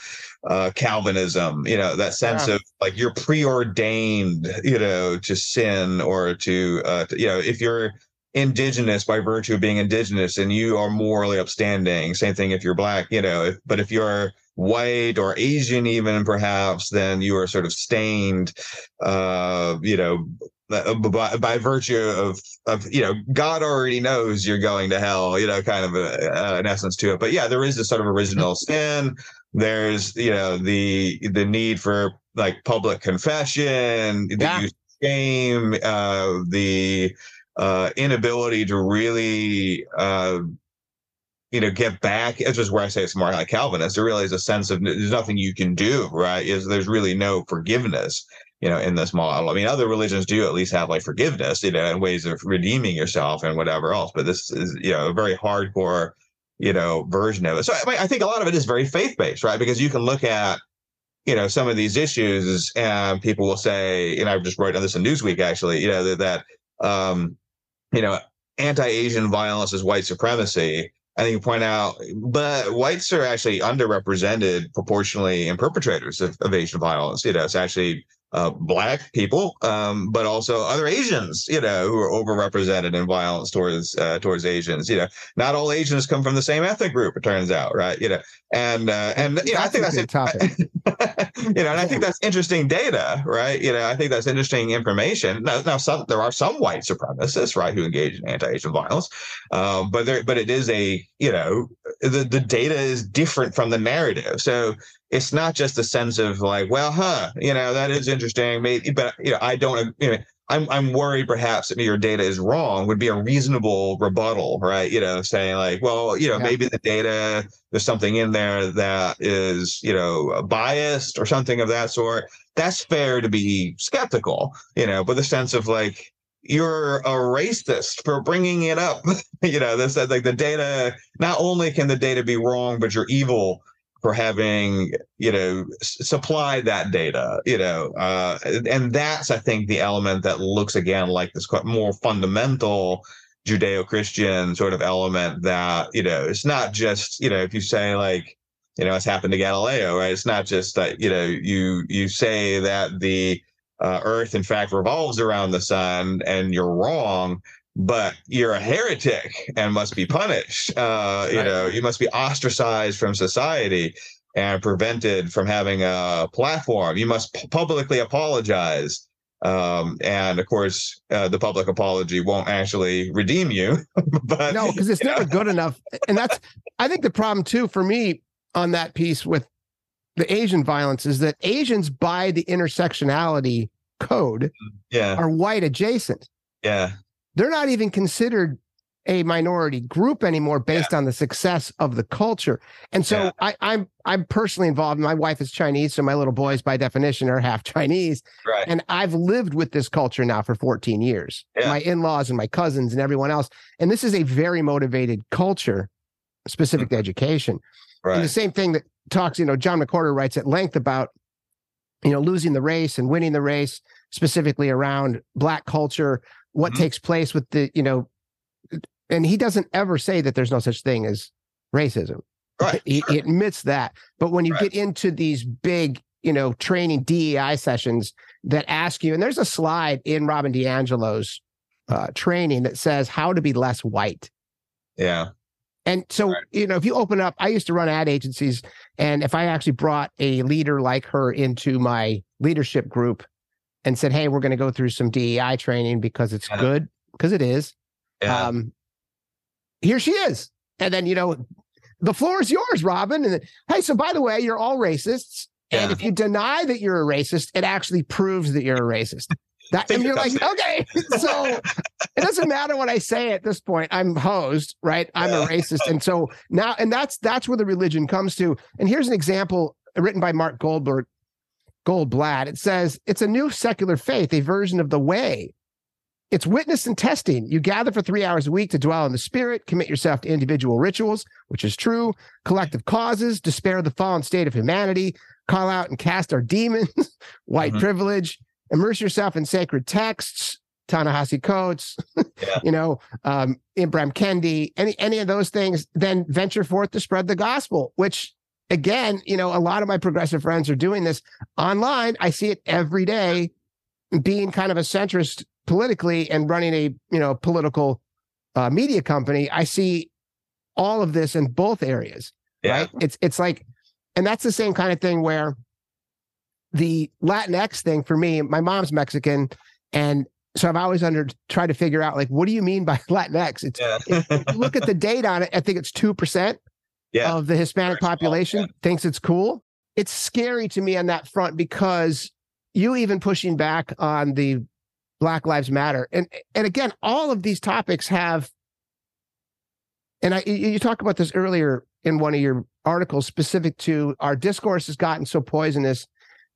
uh, Calvinism, you know, that sense yeah. of like you're preordained, you know, to sin or to, uh, to, you know, if you're indigenous by virtue of being indigenous and you are morally upstanding. Same thing if you're black you know if, but if you're white or asian even perhaps then you are sort of stained uh you know by, by virtue of of you know god already knows you're going to hell you know kind of a, uh, an essence to it. But yeah there is this sort of original sin. There's you know the the need for like public confession the yeah. use of shame uh the uh, inability to really uh, you know get back this is where i say it's more like calvinist there really is a sense of there's nothing you can do right? Is there's really no forgiveness you know in this model. I mean other religions do at least have like forgiveness you know and ways of redeeming yourself and whatever else but this is you know a very hardcore you know version of it. So I, mean, I think a lot of it is very faith-based right? Because you can look at you know some of these issues and people will say and i just wrote on this in newsweek actually you know that, that um you know, anti-Asian violence is white supremacy. I think you point out, but whites are actually underrepresented proportionally in perpetrators of, of Asian violence. You know, it's actually uh, black people, um, but also other Asians, you know, who are overrepresented in violence towards uh, towards Asians. You know, not all Asians come from the same ethnic group. It turns out, right? You know, and uh, and you know, I think that's a topic. [LAUGHS] you know, and I think that's interesting data, right? You know, I think that's interesting information. Now, now some there are some white supremacists, right, who engage in anti-Asian violence, um, but there, but it is a you know, the the data is different from the narrative. So it's not just a sense of like, well, huh, you know, that is interesting. Maybe, but you know, I don't. You know, I'm I'm worried perhaps that your data is wrong would be a reasonable rebuttal, right? You know, saying like, well, you know, yeah. maybe the data there's something in there that is, you know, biased or something of that sort. That's fair to be skeptical, you know, but the sense of like you're a racist for bringing it up, [LAUGHS] you know, this like the data. Not only can the data be wrong, but you're evil for having you know supplied that data you know uh, and that's i think the element that looks again like this more fundamental judeo-christian sort of element that you know it's not just you know if you say like you know it's happened to galileo right? It's not just that you know you you say that the uh, earth in fact revolves around the sun and you're wrong but you're a heretic and must be punished. Uh, you know, you must be ostracized from society and prevented from having a platform. You must p- publicly apologize. Um, and of course, uh, the public apology won't actually redeem you. [LAUGHS] but no, because it's never know. good enough. And that's, I think, the problem too for me on that piece with the Asian violence is that Asians, by the intersectionality code, yeah. are white adjacent. Yeah they're not even considered a minority group anymore based yeah. on the success of the culture. And so yeah. I, I'm I'm personally involved. My wife is Chinese, so my little boys by definition are half [LAUGHS] Chinese. Right. And I've lived with this culture now for 14 years. Yeah. My in-laws and my cousins and everyone else. And this is a very motivated culture specific mm-hmm. to education. Right. And the same thing that talks, you know, John McWhorter writes at length about, you know, losing the race and winning the race, specifically around black culture, what mm-hmm. takes place with the, you know, and he doesn't ever say that there's no such thing as racism. Right. He, sure. he admits that. But when you right. get into these big, you know, training DEI sessions that ask you, and there's a slide in Robin DiAngelo's uh, training that says how to be less white. Yeah. And so, right. you know, if you open up, I used to run ad agencies, and if I actually brought a leader like her into my leadership group, and said, "Hey, we're going to go through some DEI training because it's yeah. good because it is." Yeah. Um, here she is, and then you know, the floor is yours, Robin. And then, hey, so by the way, you're all racists, yeah. and if you deny that you're a racist, it actually proves that you're a racist. [LAUGHS] That and you're like, okay, [LAUGHS] so it doesn't matter what I say at this point. I'm hosed, right? I'm a racist, and so now, and that's that's where the religion comes to. And here's an example written by Mark Goldberg, Goldblatt. It says it's a new secular faith, a version of the way. It's witness and testing. You gather for three hours a week to dwell in the spirit, commit yourself to individual rituals, which is true, collective causes, despair of the fallen state of humanity, call out and cast our demons, [LAUGHS] white mm-hmm. privilege, immerse yourself in sacred texts, Ta-Nehisi Coates, yeah. [LAUGHS] you know, um, Ibram Kendi, any any of those things, then venture forth to spread the gospel, which again, you know, a lot of my progressive friends are doing this online. I see it every day being kind of a centrist politically and running a, you know, political uh, media company. I see all of this in both areas. Yeah. Right. It's it's like, and that's the same kind of thing where the Latinx thing for me, my mom's Mexican, and so I've always under tried to figure out like what do you mean by [LAUGHS] Latinx? It's yeah. if, look at the date on it. I think it's two percent yeah. of the Hispanic oh, population yeah. thinks it's cool. It's scary to me on that front because you even pushing back on the Black Lives Matter, and and again, all of these topics have. And I, you talk about this earlier in one of your articles specific to our discourse has gotten so poisonous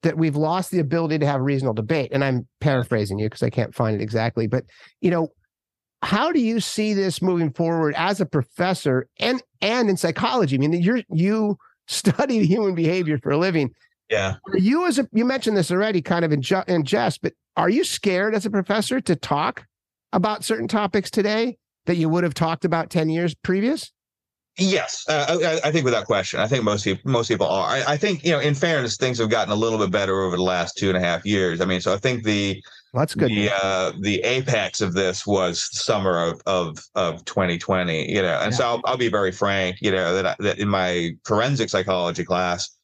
that we've lost the ability to have reasonable debate. And I'm paraphrasing you because I can't find it exactly. But, you know, how do you see this moving forward as a professor and and in psychology? I mean, you're you study human behavior for a living. Yeah. Are you as a you mentioned this already, kind of in, ju- in jest, but are you scared as a professor to talk about certain topics today that you would have talked about 10 years previous? Yes, uh, I, I, think without question. I think most people most people are. I, I, think you know, in fairness, things have gotten a little bit better over the last two and a half years. I mean, so I think the that's good. The uh, the apex of this was summer of of of 2020. You know, and yeah. so I'll, I'll, be very frank. You know that I, that in my forensic psychology class,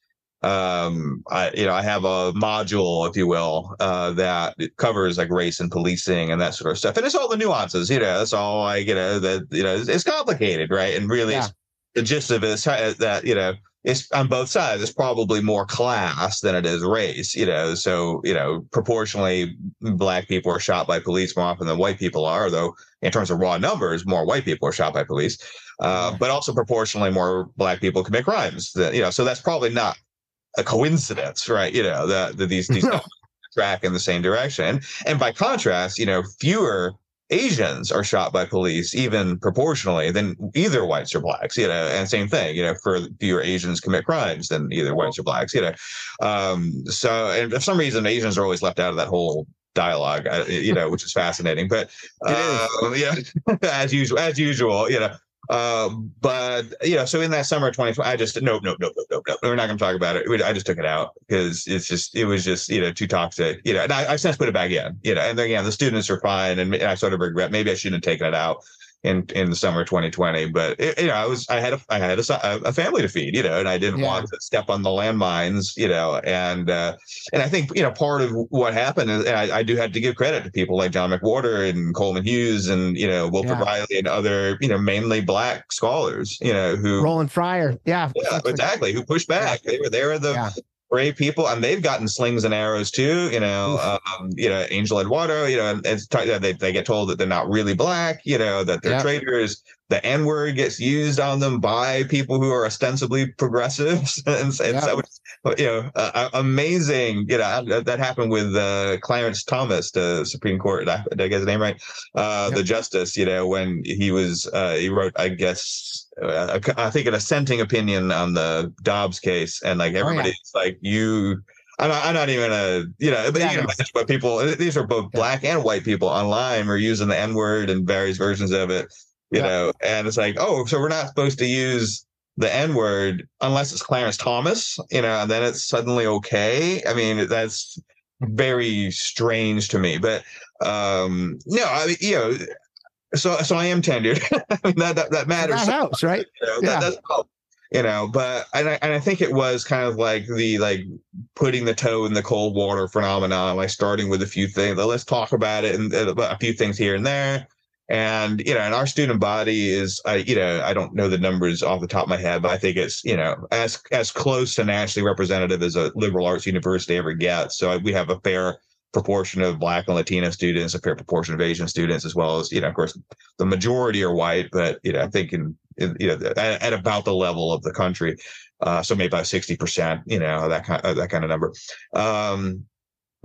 um, I you know I have a module, if you will, uh, that covers like race and policing and that sort of stuff, and it's all the nuances. You know, it's all like you know that you know it's, it's complicated, right? And really. Yeah the gist of it is that you know it's on both sides. It's probably more class than it is race, you know. So you know, proportionally, black people are shot by police more often than white people are. Though in terms of raw numbers, more white people are shot by police, uh, but also proportionally more black people commit crimes. That, you know, so that's probably not a coincidence, right? You know that, that these these [LAUGHS] track in the same direction. And by contrast, you know, fewer Asians are shot by police, even proportionally, than either whites or blacks, you know, and same thing, you know, for fewer Asians commit crimes than either whites or blacks, you know. Um, so, and for some reason, Asians are always left out of that whole dialogue, uh, you know, which is fascinating. But uh, yeah, [LAUGHS] as usual, as usual, you know, uh, but you know, so in that summer of 2020, I just nope, nope, nope, nope, nope, nope. We're not going to talk about it. I just took it out because it's just it was just you know too toxic. You know, and I, I since put it back in. You know, and then again, the students are fine, and I sort of regret maybe I shouldn't have taken it out in in the summer 2020 but it, you know i was i had a i had a, a, family to feed you know and i didn't yeah. want to step on the landmines you know and uh and i think you know part of what happened is I, I do have to give credit to people like john mcwhorter and coleman hughes and you know wilfred yeah. reilly and other you know mainly black scholars you know who roland fryer yeah yeah exactly who pushed back yeah. they were there were the brave people, and they've gotten slings and arrows too. You know, um, you know, Angel Eduardo. You know, and it's they they get told that they're not really black. You know, that they're yeah. traitors. The N word gets used on them by people who are ostensibly progressives, [LAUGHS] and, and yeah. so you know, uh, amazing. You know, that happened with uh, Clarence Thomas, the Supreme Court. Did I get his name right? Uh, The justice. You know, when he was uh, he wrote, I guess uh, I think an assenting opinion on the Dobbs case, and like everybody's oh, yeah. like, you. I'm not, I'm not even a, you know, but, yeah, you know, but people, these are both black and white people online are using the N word and various versions of it, you yeah. know, and it's like, oh, so we're not supposed to use the N word unless it's Clarence Thomas, you know, and then it's suddenly okay. I mean, that's very strange to me, but um no, I mean, you know, so so I am tenured. [LAUGHS] I mean that that, that matters. That helps, right? You know, yeah. That, you know, but and I, and I think it was kind of like the like putting the toe in the cold water phenomenon, like starting with a few things. Let's talk about it and a few things here and there. And you know, and our student body is, I you know, I don't know the numbers off the top of my head, but I think it's you know as as close to nationally representative as a liberal arts university ever gets. So we have a fair proportion of Black and Latino students, a fair proportion of Asian students, as well as you know, of course, the majority are white, but you know, I think in, in you know at, at, about the level of the country, uh, so maybe about sixty percent, you know, that kind of, that kind of number. Um,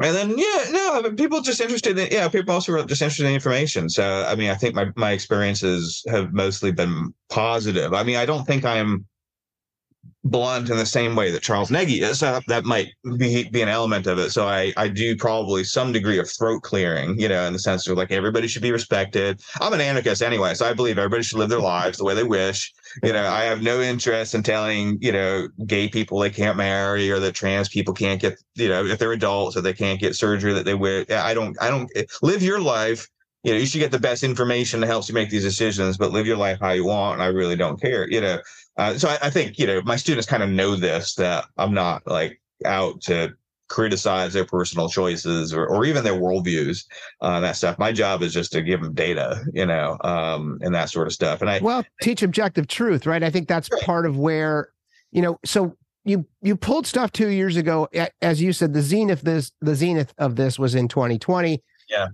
and then yeah, no, people just interested in yeah, people also just interested in information. So I mean, I think my my experiences have mostly been positive. I mean, I don't think I'm blunt in the same way that Charles Negy is. Uh, that might be, be an element of it. So I, I do probably some degree of throat clearing, you know, in the sense of like everybody should be respected. I'm an anarchist anyway, so I believe everybody should live their lives the way they wish. You know, I have no interest in telling, you know, gay people they can't marry or that trans people can't get, you know, if they're adults or they can't get surgery that they wish. I don't, I don't live your life you know, you should get the best information that helps you make these decisions, but live your life how you want. And I really don't care, you know. Uh, so I, I, think you know my students kind of know this that I'm not like out to criticize their personal choices or, or even their worldviews uh, that stuff. My job is just to give them data, you know, um, and that sort of stuff. And I well teach objective truth, right? I think that's right. part of where you know. So you you pulled stuff two years ago, as you said. The zenith this the zenith of this was in 2020. Yeah.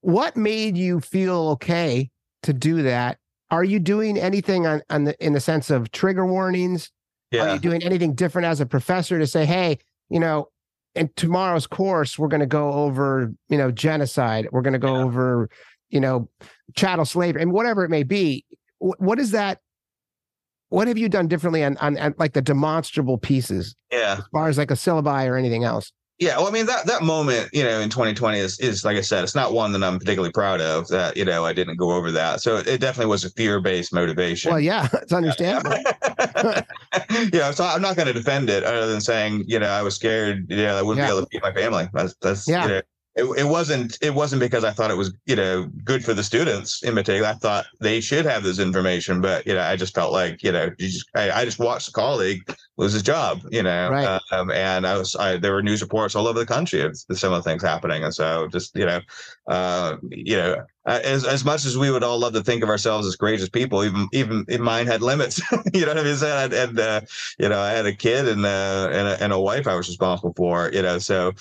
What made you feel okay to do that are you doing anything on, on the in the sense of trigger warnings? Yeah. Are you doing anything different as a professor to say, hey, you know, in tomorrow's course, we're going to go over, you know, genocide. We're going to go yeah. over, you know, chattel slavery and whatever it may be. what is that? What have you done differently on, on, on like the demonstrable pieces? Yeah. As far as like a syllabi or anything else? Yeah, well, I mean that that moment, you know, in 2020 is is like I said, it's not one that I'm particularly proud of. That you know, I didn't go over that, so it definitely was a fear based motivation. Well, yeah, [LAUGHS] it's understandable. [LAUGHS] yeah, so I'm not going to defend it, other than saying, you know, I was scared. You know, I wouldn't yeah. be able to feed my family. That's that's yeah. You know, it, it wasn't it wasn't because I thought it was you know good for the students in particular. I thought they should have this information, but you know I just felt like you know you just I, I just watched a colleague lose his job, you know, right. um, and I was I, there were news reports all over the country of similar things happening, and so just you know, uh, you know, as as much as we would all love to think of ourselves as courageous people, even even mine had limits. [LAUGHS] you know what I mean? And, and uh, you know, I had a kid and uh, and a, and a wife I was responsible for. You know, so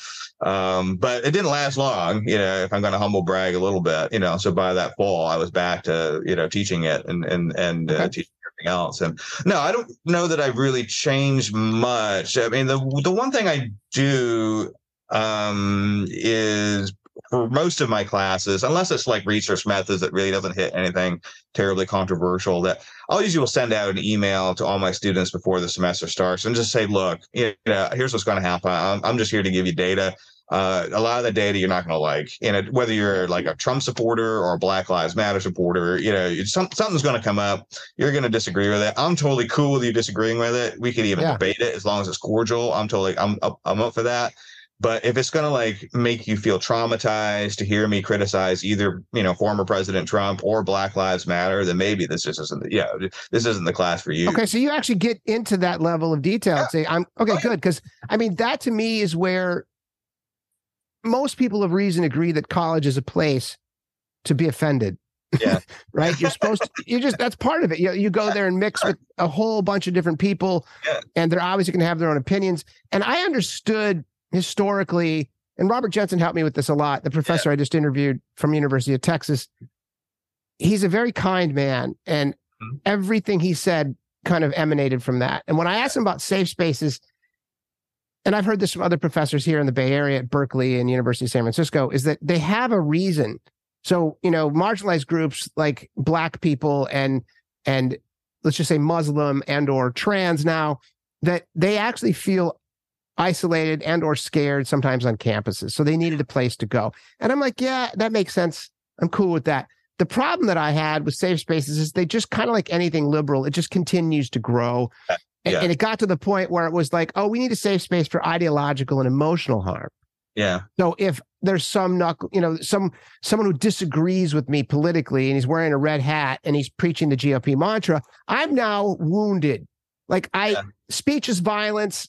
um, but it didn't last long. You know, if I'm going to humble brag a little bit, you know, so by that fall I was back to you know teaching it and and and uh, okay. teaching else. And no, I don't know that I've really changed much. I mean, the the one thing I do um, is for most of my classes, unless it's like research methods that really doesn't hit anything terribly controversial, that I'll usually send out an email to all my students before the semester starts and just say, look, you know, here's what's going to happen. I'm, I'm just here to give you data. Uh, a lot of the data you're not going to like, and whether you're like a Trump supporter or a Black Lives Matter supporter, you know, some, something's going to come up. You're going to disagree with it. I'm totally cool with you disagreeing with it. We could even yeah. debate it as long as it's cordial. I'm totally, I'm, I'm up for that. But if it's going to like make you feel traumatized to hear me criticize either, you know, former President Trump or Black Lives Matter, then maybe this just isn't, the, yeah, this isn't the class for you. Okay. So you actually get into that level of detail yeah. and say, I'm okay, oh, yeah. good. Cause I mean, that to me is where most people of reason agree that college is a place to be offended. Yeah. [LAUGHS] right. You're supposed to, you just, that's part of it. You, you go there and mix with a whole bunch of different people yeah. and they're obviously going to have their own opinions. And I understood historically, and Robert Jensen helped me with this a lot. The professor yeah. I just interviewed from University of Texas, he's a very kind man, and mm-hmm. everything he said kind of emanated from that. And when I asked him about safe spaces, and I've heard this from other professors here in the Bay Area at Berkeley and University of San Francisco, is that they have a reason. So, you know, marginalized groups like black people and and let's just say Muslim and or trans now, that they actually feel isolated and or scared sometimes on campuses. So they needed a place to go. And I'm like, yeah, that makes sense. I'm cool with that. The problem that I had with safe spaces is they just kind of like anything liberal, it just continues to grow. Uh, And, yeah. and, it got to the point where it was like, oh, we need a safe space for ideological and emotional harm. Yeah. So if there's some knuckle, you know, some someone who disagrees with me politically and he's wearing a red hat and he's preaching the GOP mantra, I'm now wounded. Like I yeah. speech is violence.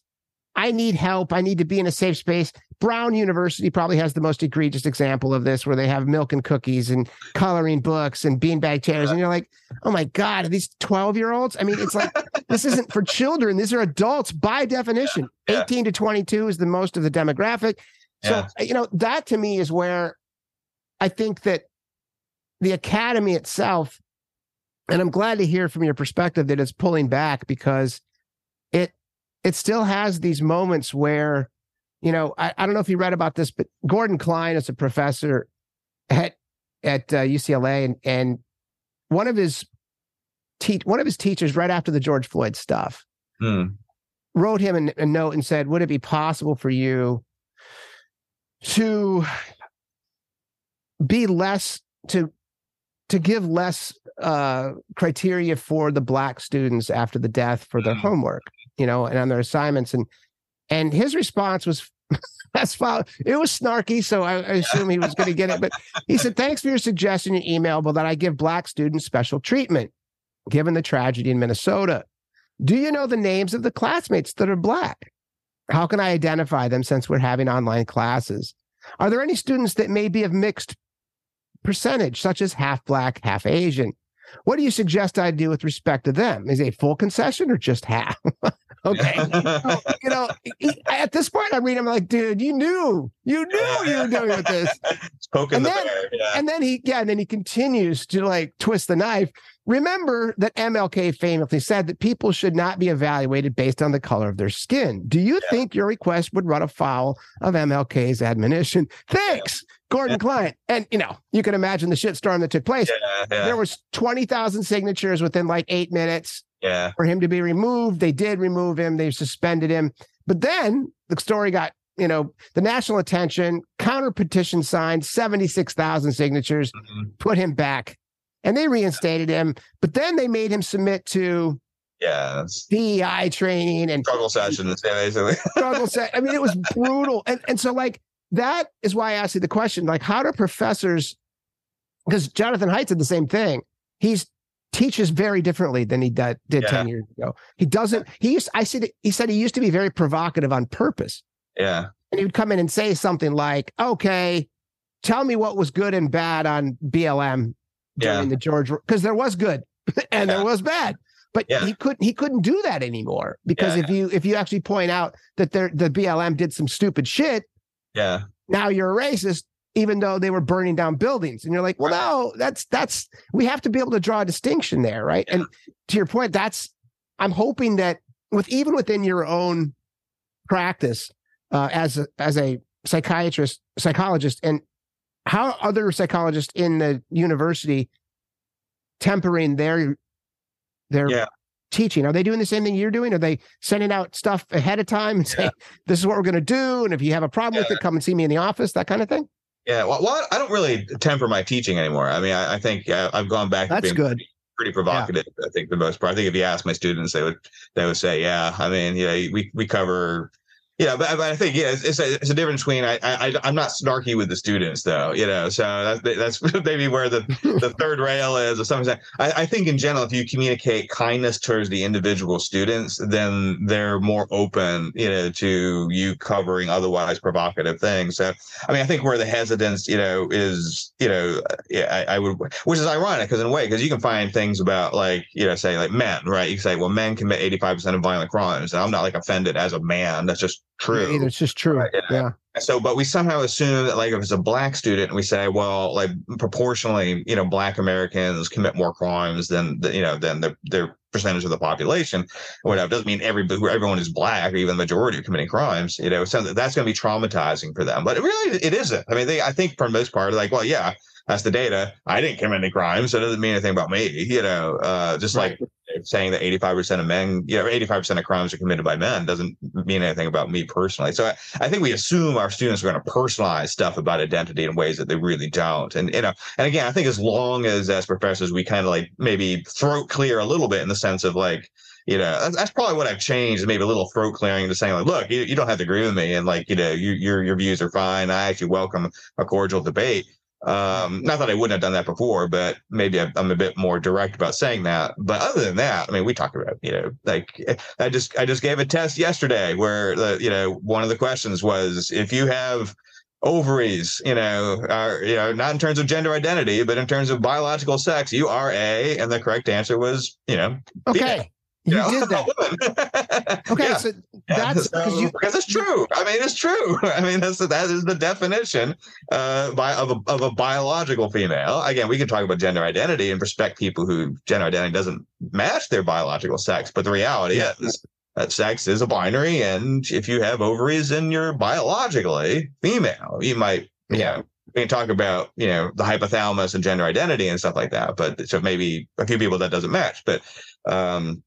I need help. I need to be in a safe space. Brown University probably has the most egregious example of this, where they have milk and cookies and coloring books and beanbag chairs. And you're like, oh my God, are these 12 year olds? I mean, it's like, this isn't for children. These are adults by definition. [LAUGHS] Yeah. 18 to 22 is the most of the demographic. So, you know, that to me is where I think that the academy itself, and I'm glad to hear from your perspective that it's pulling back because it still has these moments where, you know, I, I don't know if you read about this, but Gordon Klein is a professor at at uh, UCLA, and and one of his teach one of his teachers right after the George Floyd stuff Hmm. wrote him a, a note and said, "Would it be possible for you to be less to to give less uh, criteria for the black students after the death for their Mm. homework, you know, and on their assignments?" And and his response was. [LAUGHS] That's fine. It was snarky, so I, I assume he was going to get it. But he said, "Thanks for your suggestion in email, but that I give black students special treatment, given the tragedy in Minnesota. Do you know the names of the classmates that are black? How can I identify them since we're having online classes? Are there any students that may be of mixed percentage, such as half black, half Asian? What do you suggest I do with respect to them? Is a full concession or just half? [LAUGHS] okay. [LAUGHS] you know, at this point, I read him like, dude, you knew, you knew you were doing with this. And the then- bear. Yeah. And then he, yeah, and then he continues to like twist the knife. Remember that MLK famously said that people should not be evaluated based on the color of their skin. Do you Yeah. think your request would run afoul of MLK's admonition? Thanks, Gordon Yeah. Klein. And you know, you can imagine the shitstorm that took place. yeah, yeah, There was 20,000 signatures within like eight minutes yeah. for him to be removed. They did remove him. They suspended him. But then the story got, you know, the national attention, counter petition signed, 76,000 signatures, Mhm. put him back. And they reinstated him. But then they made him submit to Yeah. DEI training and struggle sessions. [LAUGHS] Basically. struggle set. I mean, it was brutal. And and so like that is why I asked you the question, like, how do professors because Jonathan Haidt did the same thing. He's teaches very differently than he did, did Yeah. 10 years ago. He doesn't, he used, I said, he said he used to be very provocative on purpose. Yeah. And he would come in and say something like, okay, tell me what was good and bad on BLM during Yeah. the George, because there was good [LAUGHS] and Yeah. there was bad. But he couldn't he couldn't do that anymore because if you if you actually point out that there the BLM did some stupid shit, Yeah. now you're a racist even though they were burning down buildings. And you're like well no that's that's we have to be able to draw a distinction there right? And to your point that's i'm hoping that with even within your own practice uh, as a, as a psychiatrist psychologist and how other psychologists in the university tempering their their Yeah. teaching are they doing the same thing you're doing? Are they sending out stuff ahead of time and saying this is what we're going to do and if you have a problem with it come and see me in the office that kind of thing Yeah. Well, well, I don't really temper my teaching anymore. I mean, I, I think uh, I've gone back to being good. pretty provocative. I think for the most part. I think if you ask my students, they would they would say, yeah. I mean, yeah, we we cover. Yeah, but, but I think yeah, it's, it's, a, it's a difference between I, I I'm not snarky with the students though, you know. So that's that's [LAUGHS] maybe where the the [LAUGHS] third rail is or something. I, I think in general, if you communicate kindness towards the individual students, then they're more open, you know, to you covering otherwise provocative things. So I mean, I think where the hesitance, you know, is, you know, uh, yeah, I, I would, which is ironic because in a way, because you can find things about like, you know, say like men, right? You can say, well, men commit 85% of violent crimes. And I'm not like offended as a man. That's just true. It's just true. Right, yeah. yeah. So, but we somehow assume that, like, if it's a black student, we say, well, like, proportionally, you know, black Americans commit more crimes than, the, you know, than the, their percentage of the population. Whatever doesn't mean every everyone is black or even the majority are committing crimes. You know, so that's going to be traumatizing for them. But it really, it isn't. I mean, they, I think for the most part, like, well, yeah, that's the data. I didn't commit any crimes, so it doesn't mean anything about me. You know, uh, just like saying that 85% of men, you know, 85% of crimes are committed by men doesn't mean anything about me personally. So I, I think we assume our students are going to personalize stuff about identity in ways that they really don't. And, you know, and again, I think as long as as professors, we kind of like maybe throat clear a little bit in the sense of like, you know, that's, that's probably what I've changed. Maybe a little throat clearing to saying like, look, you, you don't have to agree with me. And like, you know, you, your, your views are fine. I actually welcome a cordial debate. Um, not that I wouldn't have done that before, but maybe I'm, I'm a bit more direct about saying that. But other than that, I mean, we talked about, you know, like I just I just gave a test yesterday where the you know one of the questions was if you have ovaries, you know, are you know not in terms of gender identity, but in terms of biological sex, you are a, and the correct answer was you know Okay. You know, [LAUGHS] did that. [LAUGHS] Okay. Yeah. So that's that's so, you, because it's true. I mean, it's true. [LAUGHS] I mean, that's that is the definition uh, by of a, of a biological female. Again, we can talk about gender identity and respect people who gender identity doesn't match their biological sex, but the reality yeah. is that sex is a binary, and if you have ovaries and you're biologically female, you might, you yeah. know, we can talk about you know the hypothalamus and gender identity and stuff like that. But so maybe a few people that doesn't match, but um,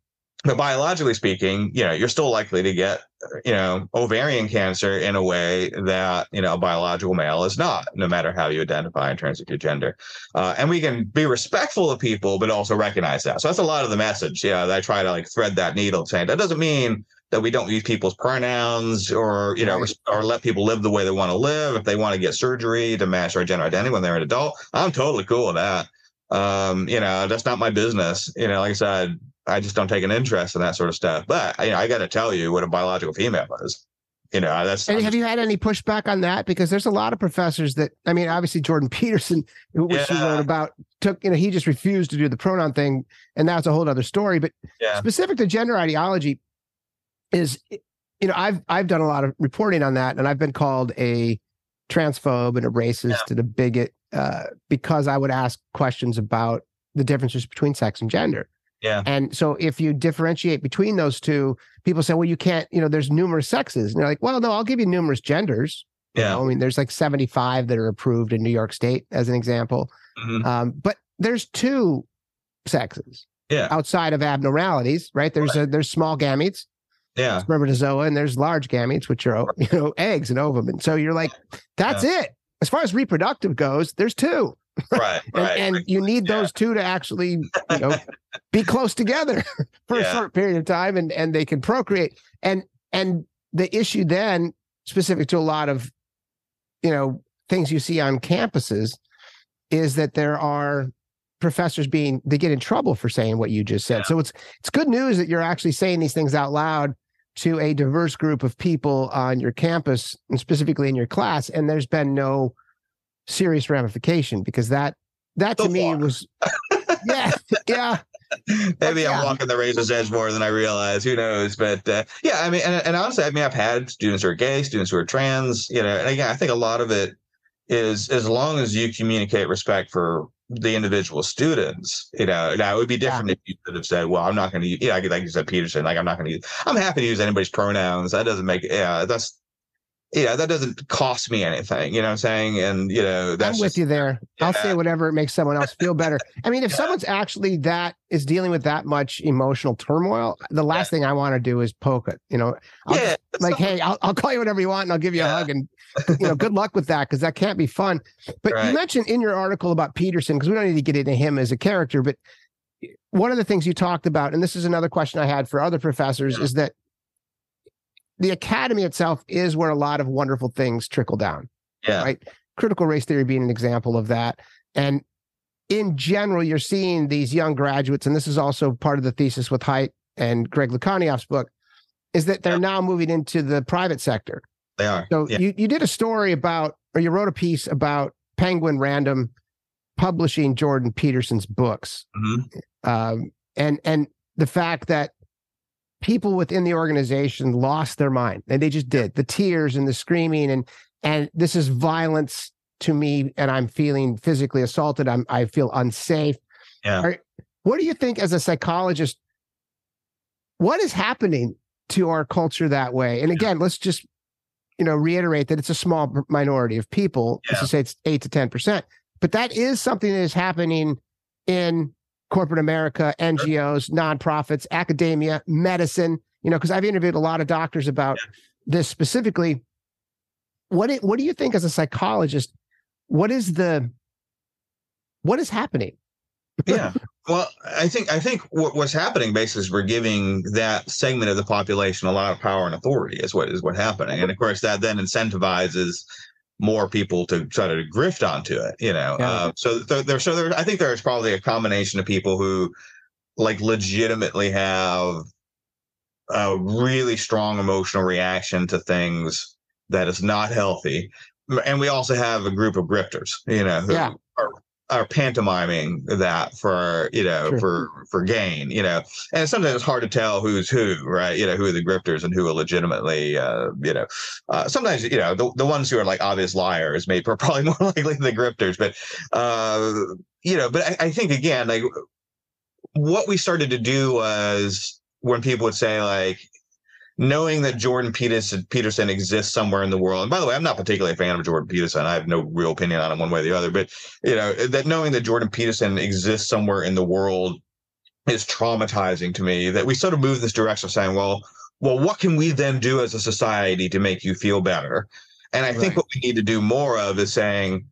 but biologically speaking, you know, you're still likely to get, you know, ovarian cancer in a way that, you know, a biological male is not, no matter how you identify in terms of your gender. Uh, and we can be respectful of people, but also recognize that. So that's a lot of the message. Yeah. That I try to like thread that needle saying that doesn't mean that we don't use people's pronouns or, you know, right. or let people live the way they want to live. If they want to get surgery to match their gender identity when they're an adult, I'm totally cool with that um you know that's not my business you know like i said I just don't take an interest in that sort of stuff. But you know, I got to tell you what a biological female is. You know, that's. And have you had any pushback on that? Because there's a lot of professors that I mean, obviously Jordan [LAUGHS] Peterson, which yeah. you wrote about, took you know he just refused to do the pronoun thing, and that's a whole other story. But yeah. specific to gender ideology, is you know I've I've done a lot of reporting on that, and I've been called a transphobe and a racist yeah. and a bigot uh, because I would ask questions about the differences between sex and gender. Yeah. And so if you differentiate between those two, people say, well, you can't, you know, there's numerous sexes. And you're like, well, no, I'll give you numerous genders. Yeah. You know, I mean, there's like 75 that are approved in New York State as an example. Mm-hmm. Um, but there's two sexes. Yeah. Outside of abnormalities, right? There's right. a there's small gametes. Yeah. Spermatozoa, and there's large gametes, which are you know eggs and ovum. And so you're like, that's yeah. it. As far as reproductive goes, there's two. Right. [LAUGHS] and, right. and you need those two to actually, you know, [LAUGHS] be close together [LAUGHS] for yeah. a short period of time and and they can procreate. And and the issue then, specific to a lot of, you know, things you see on campuses, is that there are professors being they get in trouble for saying what you just said. Yeah. So it's it's good news that you're actually saying these things out loud to a diverse group of people on your campus and specifically in your class and there's been no serious ramification because that that to me was [LAUGHS] yeah yeah maybe yeah. i'm walking the razor's edge more than i realize who knows but uh, yeah i mean and, and, honestly i mean i've had students who are gay students who are trans you know and again i think a lot of it is as long as you communicate respect for the individual students you know now it would be different yeah. if you could have said well i'm not going to you yeah like you said peterson like i'm not going to use i'm happy to use anybody's pronouns that doesn't make yeah that's yeah, that doesn't cost me anything. You know what I'm saying? And you know, that's I'm with just, you there. Yeah. I'll say whatever makes someone else feel better. [LAUGHS] I mean, if yeah. someone's actually that is dealing with that much emotional turmoil, the last yeah. thing I want to do is poke it. You know, I'll yeah, just, like, hey, I'll, I'll call you whatever you want, and I'll give you a hug, and [LAUGHS] you know, good luck with that because that can't be fun. But right. you mentioned in your article about Peterson because we don't need to get into him as a character, but eh, one of the things you talked about, and this is another question I had for other professors, is that the academy itself is where a lot of wonderful things trickle down. Yeah. Right. Critical race theory being an example of that. And in general, you're seeing these young graduates, and this is also part of the thesis with Haidt and Greg Lukianoff's book, is that they're yeah. now moving into the private sector. They are. So yeah. you, you did a story about, or you wrote a piece about Penguin Random publishing Jordan Peterson's books. Mm-hmm. Um, and and the fact that people within the organization lost their mind and they just did. The tears and the screaming and and this is violence to me and i'm feeling physically assaulted. I'm i feel unsafe. Yeah. Are, what do you think as a psychologist what is happening to our culture that way? And again let's just you know reiterate that it's a small minority of people. Yeah. let's say it's 8 to 10 percent. But that is something that is happening in corporate America, NGOs, nonprofits, academia, medicine, you know, because I've interviewed a lot of doctors about this specifically. What it, what do you think as a psychologist? What is the what is happening? yeah. Well, I think I think what, what's happening basically is we're giving that segment of the population a lot of power and authority is what is what happening. And of course that then incentivizes more people to try to grift onto it, you know. Yeah. Uh, so th- there, so there, I think there's probably a combination of people who like legitimately have a really strong emotional reaction to things that is not healthy, and we also have a group of grifters, you know, who yeah. Are pantomiming that for you know Sure. for for gain you know and sometimes it's hard to tell who's who right you know who are the grifters and who are legitimately uh you know uh sometimes you know the, the ones who are like obvious liars [LAUGHS] are probably more likely the grifters but uh you know but I, I think again like what we started to do was when people would say like knowing that Jordan Peterson Peterson exists somewhere in the world. And by the way, I'm not particularly a fan of Jordan Peterson. I have no real opinion on him one way or the other. But you know that knowing that Jordan Peterson exists somewhere in the world is traumatizing to me. That we sort of move this direction of saying, well, well, what can we then do as a society to make you feel better? And I think what we need to do more of is saying,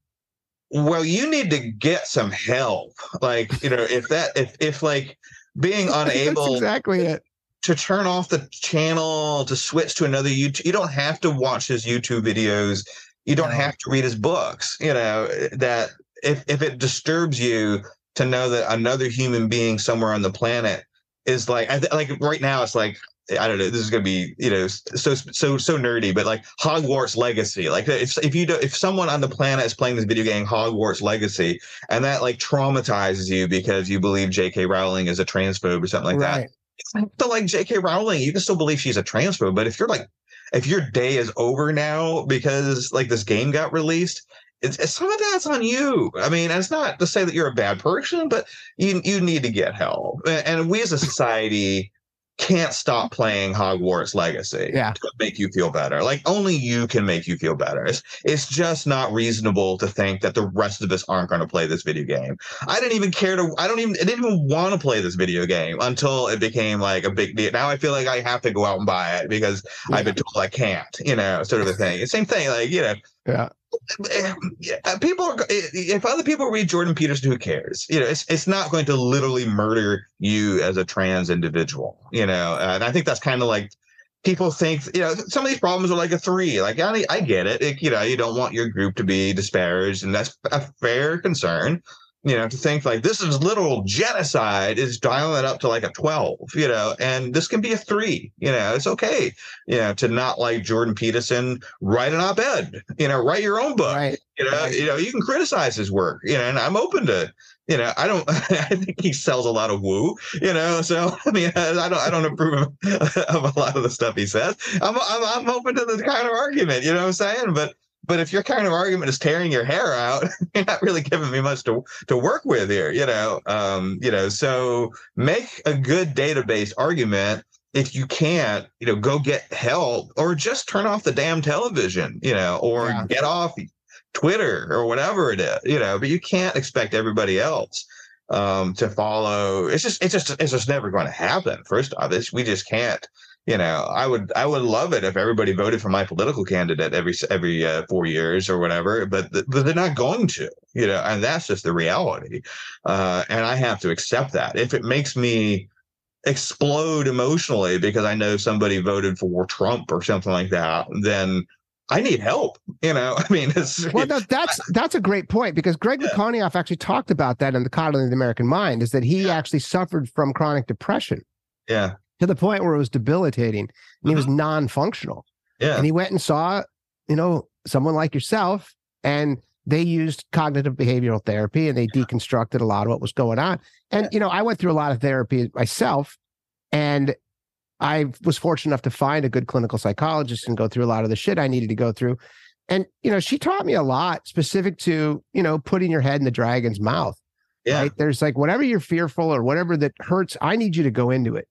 well, you need to get some help. Like, you know, if that, if, if like being [LAUGHS] That's unable exactly it. To turn off the channel, to switch to another YouTube, you don't have to watch his YouTube videos. You don't have to read his books. You know, that if, if it disturbs you to know that another human being somewhere on the planet is like, I th- like right now, it's like, I don't know. This is going to be, you know, so so so nerdy, but like Hogwarts Legacy. Like if if you do, if someone on the planet is playing this video game Hogwarts Legacy, and that like traumatizes you because you believe J.K. Rowling is a transphobe or something like that, right. it's to like J.K. Rowling. You can still believe she's a transphobe, but if you're like, if your day is over now because like this game got released, it's, it's some of that's on you. I mean, it's not to say that you're a bad person, but you you need to get help. And, and we as a society can't stop playing Hogwarts Legacy Yeah. to make you feel better. Like only you can make you feel better. It's, it's just not reasonable to think that the rest of us aren't going to play this video game. I didn't even care to. I don't even. I didn't even want to play this video game until it became like a big deal. Now I feel like I have to go out and buy it because I've been told I can't. You know, sort of a thing. Same thing. Like you know, Yeah. eh, people are. If other people read Jordan Peterson, who cares? You know, it's it's not going to literally murder you as a trans individual. You know, and I think that's kind of like people think you know some of these problems are like a three like i, I get it. it you know you don't want your group to be disparaged and that's a fair concern you know to think like this is literal genocide is dialing it up to like a 12 you know and this can be a three you know it's okay you know to not like jordan peterson write an op-ed you know write your own book Right. you know Right. you know you can criticize his work you know and i'm open to you know i don't i think he sells a lot of woo you know so i mean i don't i don't approve of, of a lot of the stuff he says i'm i'm, I'm open to the kind of argument you know what i'm saying but but if your kind of argument is tearing your hair out [LAUGHS] you're not really giving me much to to work with here you know um you know so make a good database argument if you can't you know go get help or just turn off the damn television you know or Yeah. get off Twitter or whatever it is, you know, but you can't expect everybody else um, to follow. It's just, it's just, it's just never going to happen. First off, it's, we just can't. You know, I would, I would love it if everybody voted for my political candidate every every uh, four years or whatever, but th- but they're not going to. You know, and that's just the reality. Uh, and I have to accept that. If it makes me explode emotionally because I know somebody voted for Trump or something like that, then I need help. You know, [LAUGHS] I mean, it's Well, no, that's that's a great point because Greg Yeah. Lukianoff actually talked about that in the Coddling of the American Mind. Is that he actually suffered from chronic depression yeah, to the point where it was debilitating, and he was mm-hmm. non-functional. yeah, And he went and saw, you know, someone like yourself, and they used cognitive behavioral therapy, and they deconstructed a lot of what was going on. And you know, I went through a lot of therapy myself, and I was fortunate enough to find a good clinical psychologist and go through a lot of the shit I needed to go through. And you know, she taught me a lot specific to you know putting your head in the dragon's mouth. yeah, Right? There's like whatever you're fearful or whatever that hurts. I need you to go into it,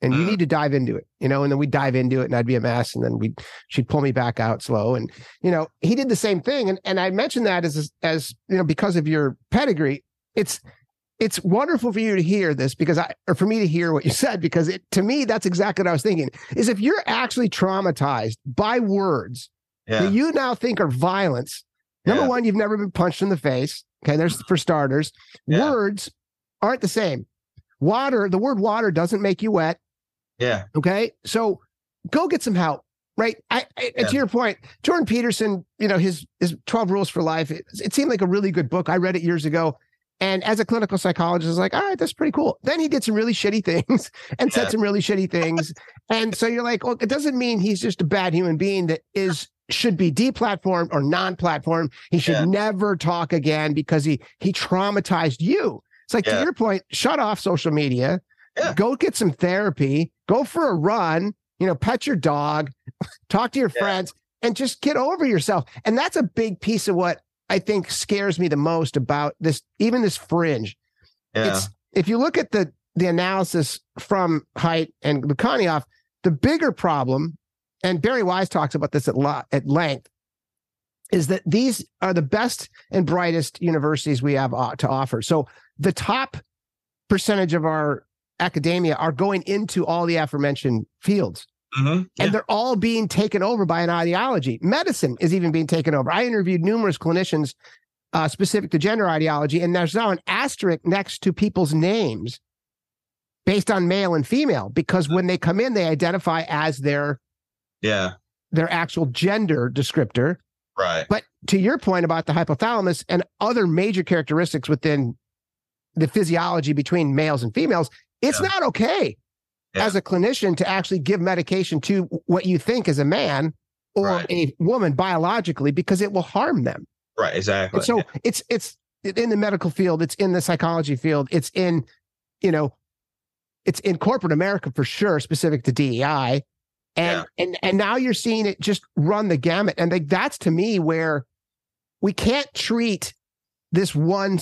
and you Mm. need to dive into it. You know, and then we dive into it, and I'd be a mess, and then we she'd pull me back out slow. And you know, he did the same thing. And and I mentioned that as as you know because of your pedigree. It's it's wonderful for you to hear this because I, or for me to hear what you [LAUGHS] said, because it, to me, that's exactly what I was thinking is if you're actually traumatized by words yeah, that you now think are violence, number Yeah. one, you've never been punched in the face. Okay. There's for starters, Yeah. words aren't the same. Water, the word water doesn't make you wet. Yeah, Okay. So go get some help. Right. I, I Yeah. to your point, Jordan Peterson, you know, his his 12 rules for life, it, it seemed like a really good book. I read it years ago. And as a clinical psychologist, I was like, all right, that's pretty cool. Then he did some really shitty [LAUGHS] things and said some really shitty things. And so you're like, well, it doesn't mean he's just a bad human being that is should be deplatformed or non-platform. He should Yeah. never talk again because he he traumatized you. It's like to your point, shut off social media. Yeah. Go get some therapy. Go for a run. You know, pet your dog, [LAUGHS] talk to your Yeah. friends, and just get over yourself. And that's a big piece of what I think scares me the most about this, even this fringe. Yeah. It's if you look at the the analysis from Haidt and Lukianoff, the bigger problem, and Bari Weiss talks about this at lot at length, is that these are the best and brightest universities we have to offer. So the top percentage of our academia are going into all the aforementioned fields Mhm. Yeah. and they're all being taken over by an ideology. Medicine is even being taken over. I interviewed numerous clinicians uh, specific to gender ideology, and there's now an asterisk next to people's names based on male and female because when they come in, they identify as their yeah. their actual gender descriptor. Right. But to your point about the hypothalamus and other major characteristics within the physiology between males and females, it's Yeah. not okay Yeah. as a clinician to actually give medication to what you think is a man or Right. a woman biologically because it will harm them. Right. Exactly. And so it's it's in the medical field, it's in the psychology field, it's in, you know, it's in corporate America for sure, specific to DEI. And and and now you're seeing it just run the gamut. And like that's to me where we can't treat this one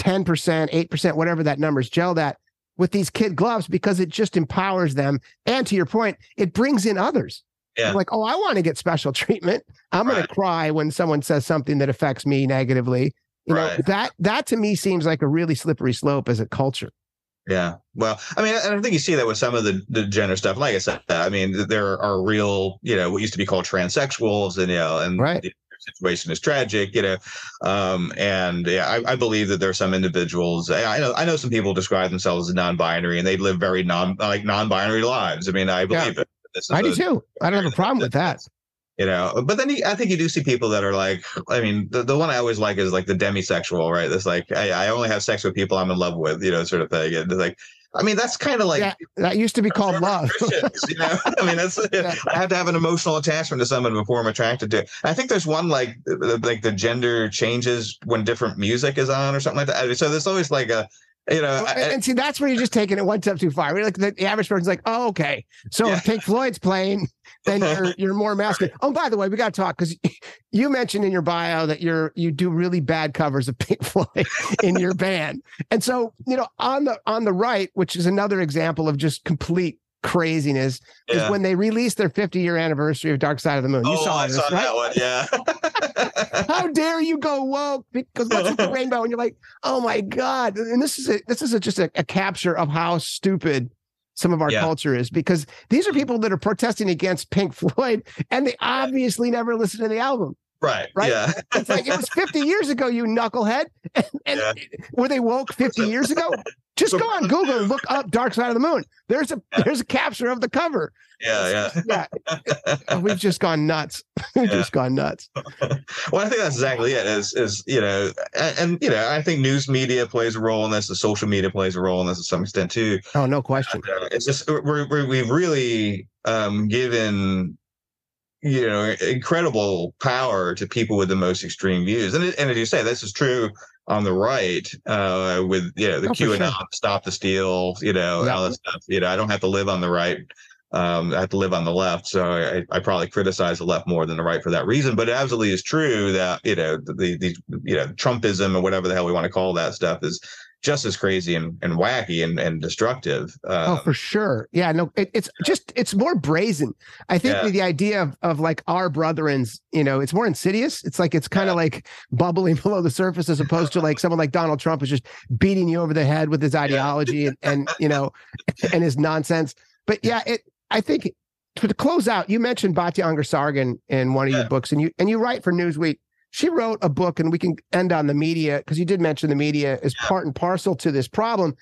10%, 8%, whatever that number is gelled at with these kid gloves because it just empowers them. And to your point, it brings in others. Yeah. Like, oh, I want to get special [LAUGHS] treatment. I'm going to cry when someone says something that affects me negatively. You know, that that to me seems like a really slippery slope as a culture. Yeah. Well, I mean, and I think you see that with some of the, the gender stuff. Like I said, I mean, there are real, you know, what used to be called transsexuals, and you know, and Right. Situation is tragic, you know, um, and yeah, I, I believe that there are some individuals. I know, I know some people describe themselves as non-binary, and they live very non, like non-binary lives. I mean, I believe it. This is I do a- too. I don't have a problem with that. you know but then you, i think you do see people that are like i mean the, the one i always like is like the demisexual right this like I, I only have sex with people i'm in love with you know sort of thing and it's like i mean that's kind of like yeah, that used to be called love. You know [LAUGHS] [LAUGHS] i mean that's Yeah. i have to have an emotional attachment to someone before i'm attracted to i think there's one like like the gender changes when different music is on or something like that so there's always like a you know Well, I- and, and see, that's where you're just taking it one step too far. We're like the, the average person's like, oh, okay. So Yeah. if Pink Floyd's playing, then [LAUGHS] you're you're more masculine. Oh, by the way, we got to talk because you mentioned in your bio that you're you do really bad covers of Pink Floyd [LAUGHS] in your [LAUGHS] band, and so you know on the on the right, which is another example of just complete craziness, yeah. is when they released their 50 year anniversary of Dark Side of the Moon. You oh, saw I this, saw right? that one. Yeah. How dare you go woke? Because what's with the rainbow? And you're like, oh my god! And this is a, this is a, just a, a capture of how stupid some of our Yeah. culture is. Because these are mm. people that are protesting against Pink Floyd, and they obviously never listened to the album. Right. Right? Yeah. It's like it was [LAUGHS] 50 years ago, you knucklehead. [LAUGHS] And, and Yeah. were they woke 50 [LAUGHS] years ago? Just go on Google and look up Dark Side of the Moon. There's a there's a capture of the cover. Yeah. Yeah. Yeah, we've just gone nuts. We've Yeah. just gone nuts. Well, I think that's exactly it. Is is you know, and, and you know, I think news media plays a role in this. The social media plays a role in this to some extent too. Oh, no question. Uh, It's just we're, we're, we've really um, given you know incredible power to people with the most extreme views, and and as you say, this is true on the right uh, with you know the Oh, QAnon, sure. stop the steal, you know, Yeah. all that stuff. You know, I don't have to live on the right. Um, I have to live on the left, so I, I probably criticize the left more than the right for that reason. But it absolutely is true that you know the the, the you know Trumpism or whatever the hell we want to call that stuff is just as crazy and, and wacky and, and destructive. Oh, Um, for sure. Yeah, no, it, it's just it's more brazen. I think Yeah. the idea of of like our brethrens, you know, it's more insidious. It's like it's kind of Yeah. like bubbling [LAUGHS] below the surface as opposed to like someone like Donald Trump is just beating you over the head with his ideology and, and you know [LAUGHS] and his nonsense. But yeah, it I think to close out, you mentioned Batya Sargon in one of your books, and you and you write for Newsweek. She wrote a book, and we can end on the media because you did mention the media is part and parcel to this problem.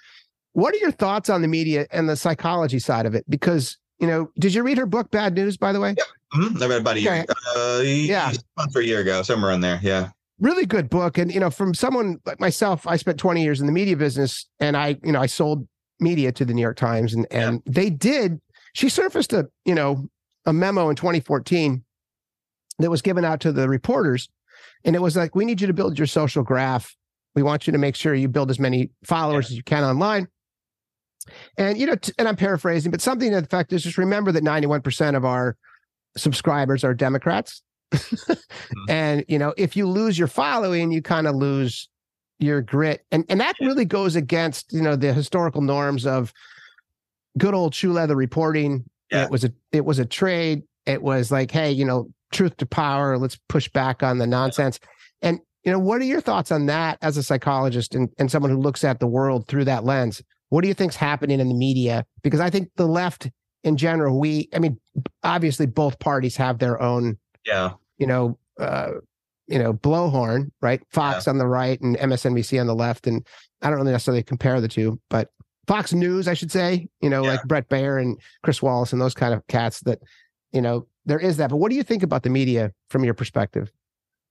What are your thoughts on the media and the psychology side of it? Because you know, did you read her book, Bad News? By the way, mhm, I read about a year, uh, Yeah. yeah, month or a year ago, somewhere in there. Yeah, really good book. And you know, from someone like myself, I spent 20 years in the media business, and I, you know, I sold media to the New York Times, and and they did. She surfaced a, you know, a memo in 2014 that was given out to the reporters. And it was like, we need you to build your social graph. We want you to make sure you build as many followers yeah. as you can online. And, you know, t- and I'm paraphrasing, but something to the fact is just remember that 91% of our subscribers are Democrats. mm-hmm. [LAUGHS] And, you know, if you lose your following, you kind of lose your grit. And, and that really goes against, you know, the historical norms of good old shoe leather reporting. Yeah. It was a, it was a trade. It was like, hey, you know, truth to power. Let's push back on the nonsense. And, you know, what are your thoughts on that as a psychologist and, and someone who looks at the world through that lens? What do you think's happening in the media? Because I think the left in general, we, I mean, obviously both parties have their own, yeah, you know, uh, you know, blowhorn, right? Fox yeah. on the right and MSNBC on the left. And I don't really necessarily compare the two, but Fox News, I should say, you know, yeah. like Bret Baier and Chris Wallace and those kind of cats that, you know, there is that. But what do you think about the media from your perspective?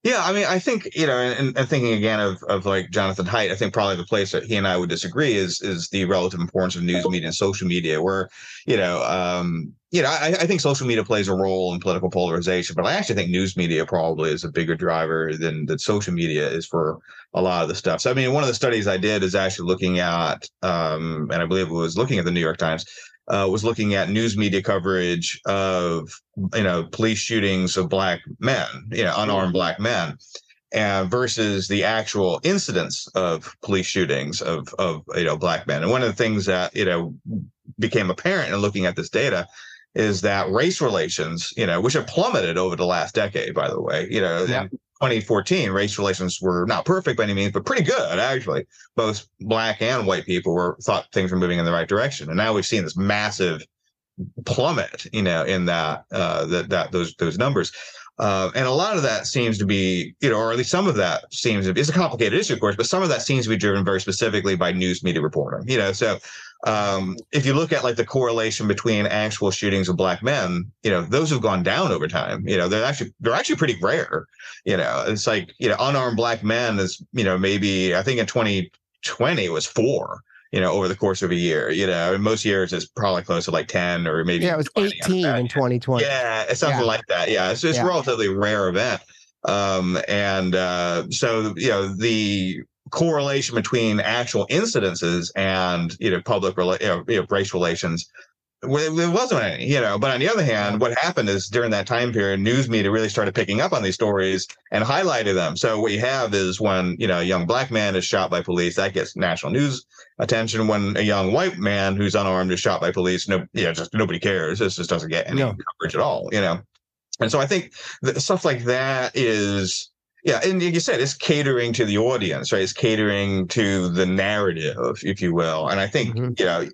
Yeah, I mean, I think you know, and, and, thinking again of of like Jonathan Haidt, I think probably the place that he and I would disagree is is the relative importance of news media and social media, where you know, um, you know, I, I think social media plays a role in political polarization, but I actually think news media probably is a bigger driver than that social media is for a lot of the stuff. So, I mean, one of the studies I did is actually looking at, um, and I believe it was looking at the New York Times, uh, was looking at news media coverage of you know police shootings of black men, you know unarmed black men, and versus the actual incidents of police shootings of of you know black men. And one of the things that you know became apparent in looking at this data is that race relations, you know, which have plummeted over the last decade, by the way, you know, yeah. 2014, race relations were not perfect by any means, but pretty good actually. Both black and white people were thought things were moving in the right direction, and now we've seen this massive plummet, you know, in that uh, that that those those numbers. Uh, and a lot of that seems to be, you know, or at least some of that seems to be, it's a complicated issue, of course, but some of that seems to be driven very specifically by news media reporting, you know. So um, if you look at like the correlation between actual shootings of black men, you know, those have gone down over time. You know, they're actually they're actually pretty rare. You know, it's like you know, unarmed black men is you know maybe I think in 2020 was four. You know, over the course of a year, you know, in most years it's probably close to like 10 or maybe yeah, it was 18 in 2020. Yeah, it's something yeah. like that. Yeah, it's, it's yeah. a relatively rare event. Um, and uh, so you know the correlation between actual incidences and you know public rela- you know, race relations there wasn't any, you know. But on the other hand, what happened is during that time period, news media really started picking up on these stories and highlighted them. So what you have is when you know a young black man is shot by police, that gets national news attention. When a young white man who's unarmed is shot by police, no, yeah, just nobody cares. This just doesn't get any no. coverage at all, you know. And so I think that stuff like that is yeah, and like you said, it's catering to the audience, right? It's catering to the narrative, if you will. And I think, mm-hmm. you know,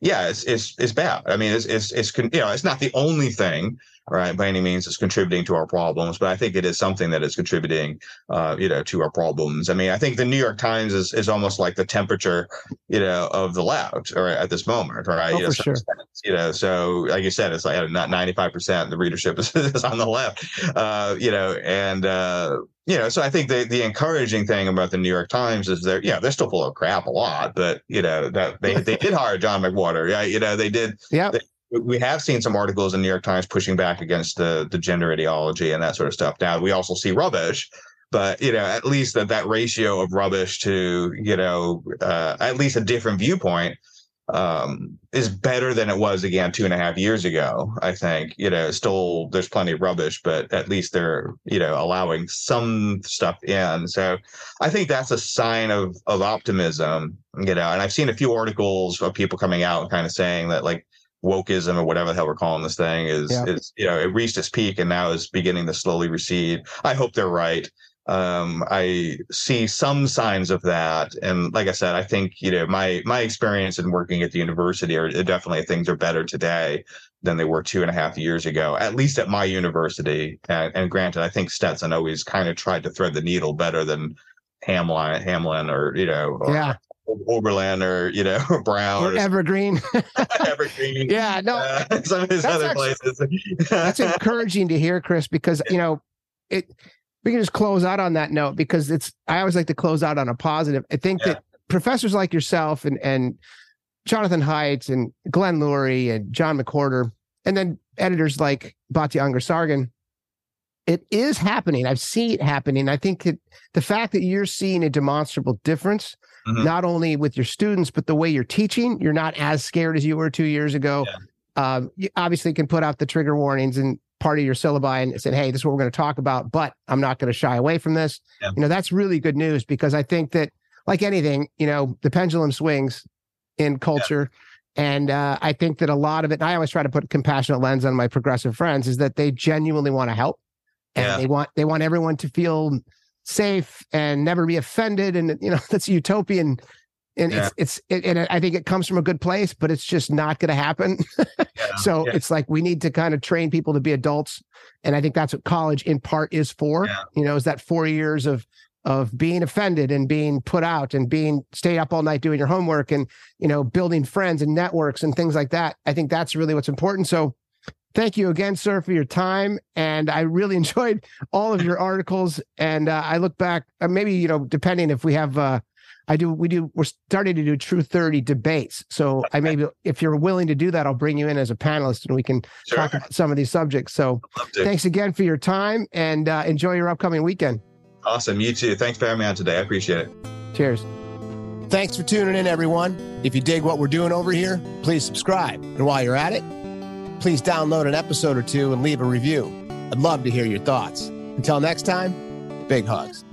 yeah, it's it's it's bad. I mean, it's it's it's you know, it's not the only thing, right? By any means, it's contributing to our problems, but I think it is something that is contributing, uh, you know, to our problems. I mean, I think the New York Times is is almost like the temperature, you know, of the left, right, at this moment, right? Oh, you know, for sure. you know, so like you said, it's like not ninety five percent the readership is, [LAUGHS] is on the left, uh, you know, and uh, you know, so I think the the encouraging thing about the New York Times is they're yeah they're still full of crap a lot, but you know that they they did hire John McWhorter, yeah, you know they did. Yeah. We have seen some articles in New York Times pushing back against the the gender ideology and that sort of stuff. Now we also see rubbish, but you know at least that that ratio of rubbish to you know uh, at least a different viewpoint um, is better than it was again two and a half years ago. I think you know still there's plenty of rubbish, but at least they're you know allowing some stuff in. So I think that's a sign of of optimism. You know, and I've seen a few articles of people coming out and kind of saying that like wokeism or whatever the hell we're calling this thing is yeah. is you know it reached its peak and now is beginning to slowly recede. I hope they're right um, I see some signs of that. And like I said, I think you know my my experience in working at the university are definitely things are better today than they were two and a half years ago, at least at my university. And, and granted, I think Stetson always kind of tried to thread the needle better than Hamlin, Hamline, or you know, or, yeah. Oberlin or you know [LAUGHS] Brown or, or Evergreen. [LAUGHS] Evergreen. [LAUGHS] yeah, no, uh, some of his other actually, places. that's encouraging to hear, Chris, because you know it we can just close out on that note because it's I always like to close out on a positive. I think yeah. that professors like yourself and and Jonathan Haidt and Glenn Loury and John McWhorter, and then editors like Ungar Sargon, it is happening. I've seen it happening. I think it, the fact that you're seeing a demonstrable difference, Mhm. not only with your students, but the way you're teaching, you're not as scared as you were two years ago. Um, you obviously can put out the trigger warnings and part of your syllabi and say, hey, this is what we're going to talk about, but I'm not going to shy away from this. Yeah. You know, that's really good news because I think that, like anything, you know, the pendulum swings in culture. And uh, I think that a lot of it, and I always try to put a compassionate lens on my progressive friends, is that they genuinely want to help and Yeah. they want they want everyone to feel safe and never be offended and you know [LAUGHS] that's utopian and Yeah. it's it's it, and i think it comes from a good place but it's just not going to happen Yeah. [LAUGHS] so Yeah. it's like we need to kind of train people to be adults and i think that's what college in part is for you know is that four years of of being offended and being put out and being stayed up all night doing your homework and you know building friends and networks and things like that i think that's really what's important so thank you again sir for your time and i really [LAUGHS] enjoyed all of your articles and uh, i look back uh, maybe you know depending if we have uh i do we do we're starting to do true 30 debates so i maybe if you're willing to do that i'll bring you in as a panelist and we can Sure. talk about some of these subjects so thanks again for your time and uh, enjoy your upcoming weekend Awesome. You too. Thanks for having me on today. I appreciate it. cheers thanks for tuning in everyone if you dig what we're doing over here please subscribe and while you're at it please download an episode or two and leave a review. I'd love to hear your thoughts. Until next time big hugs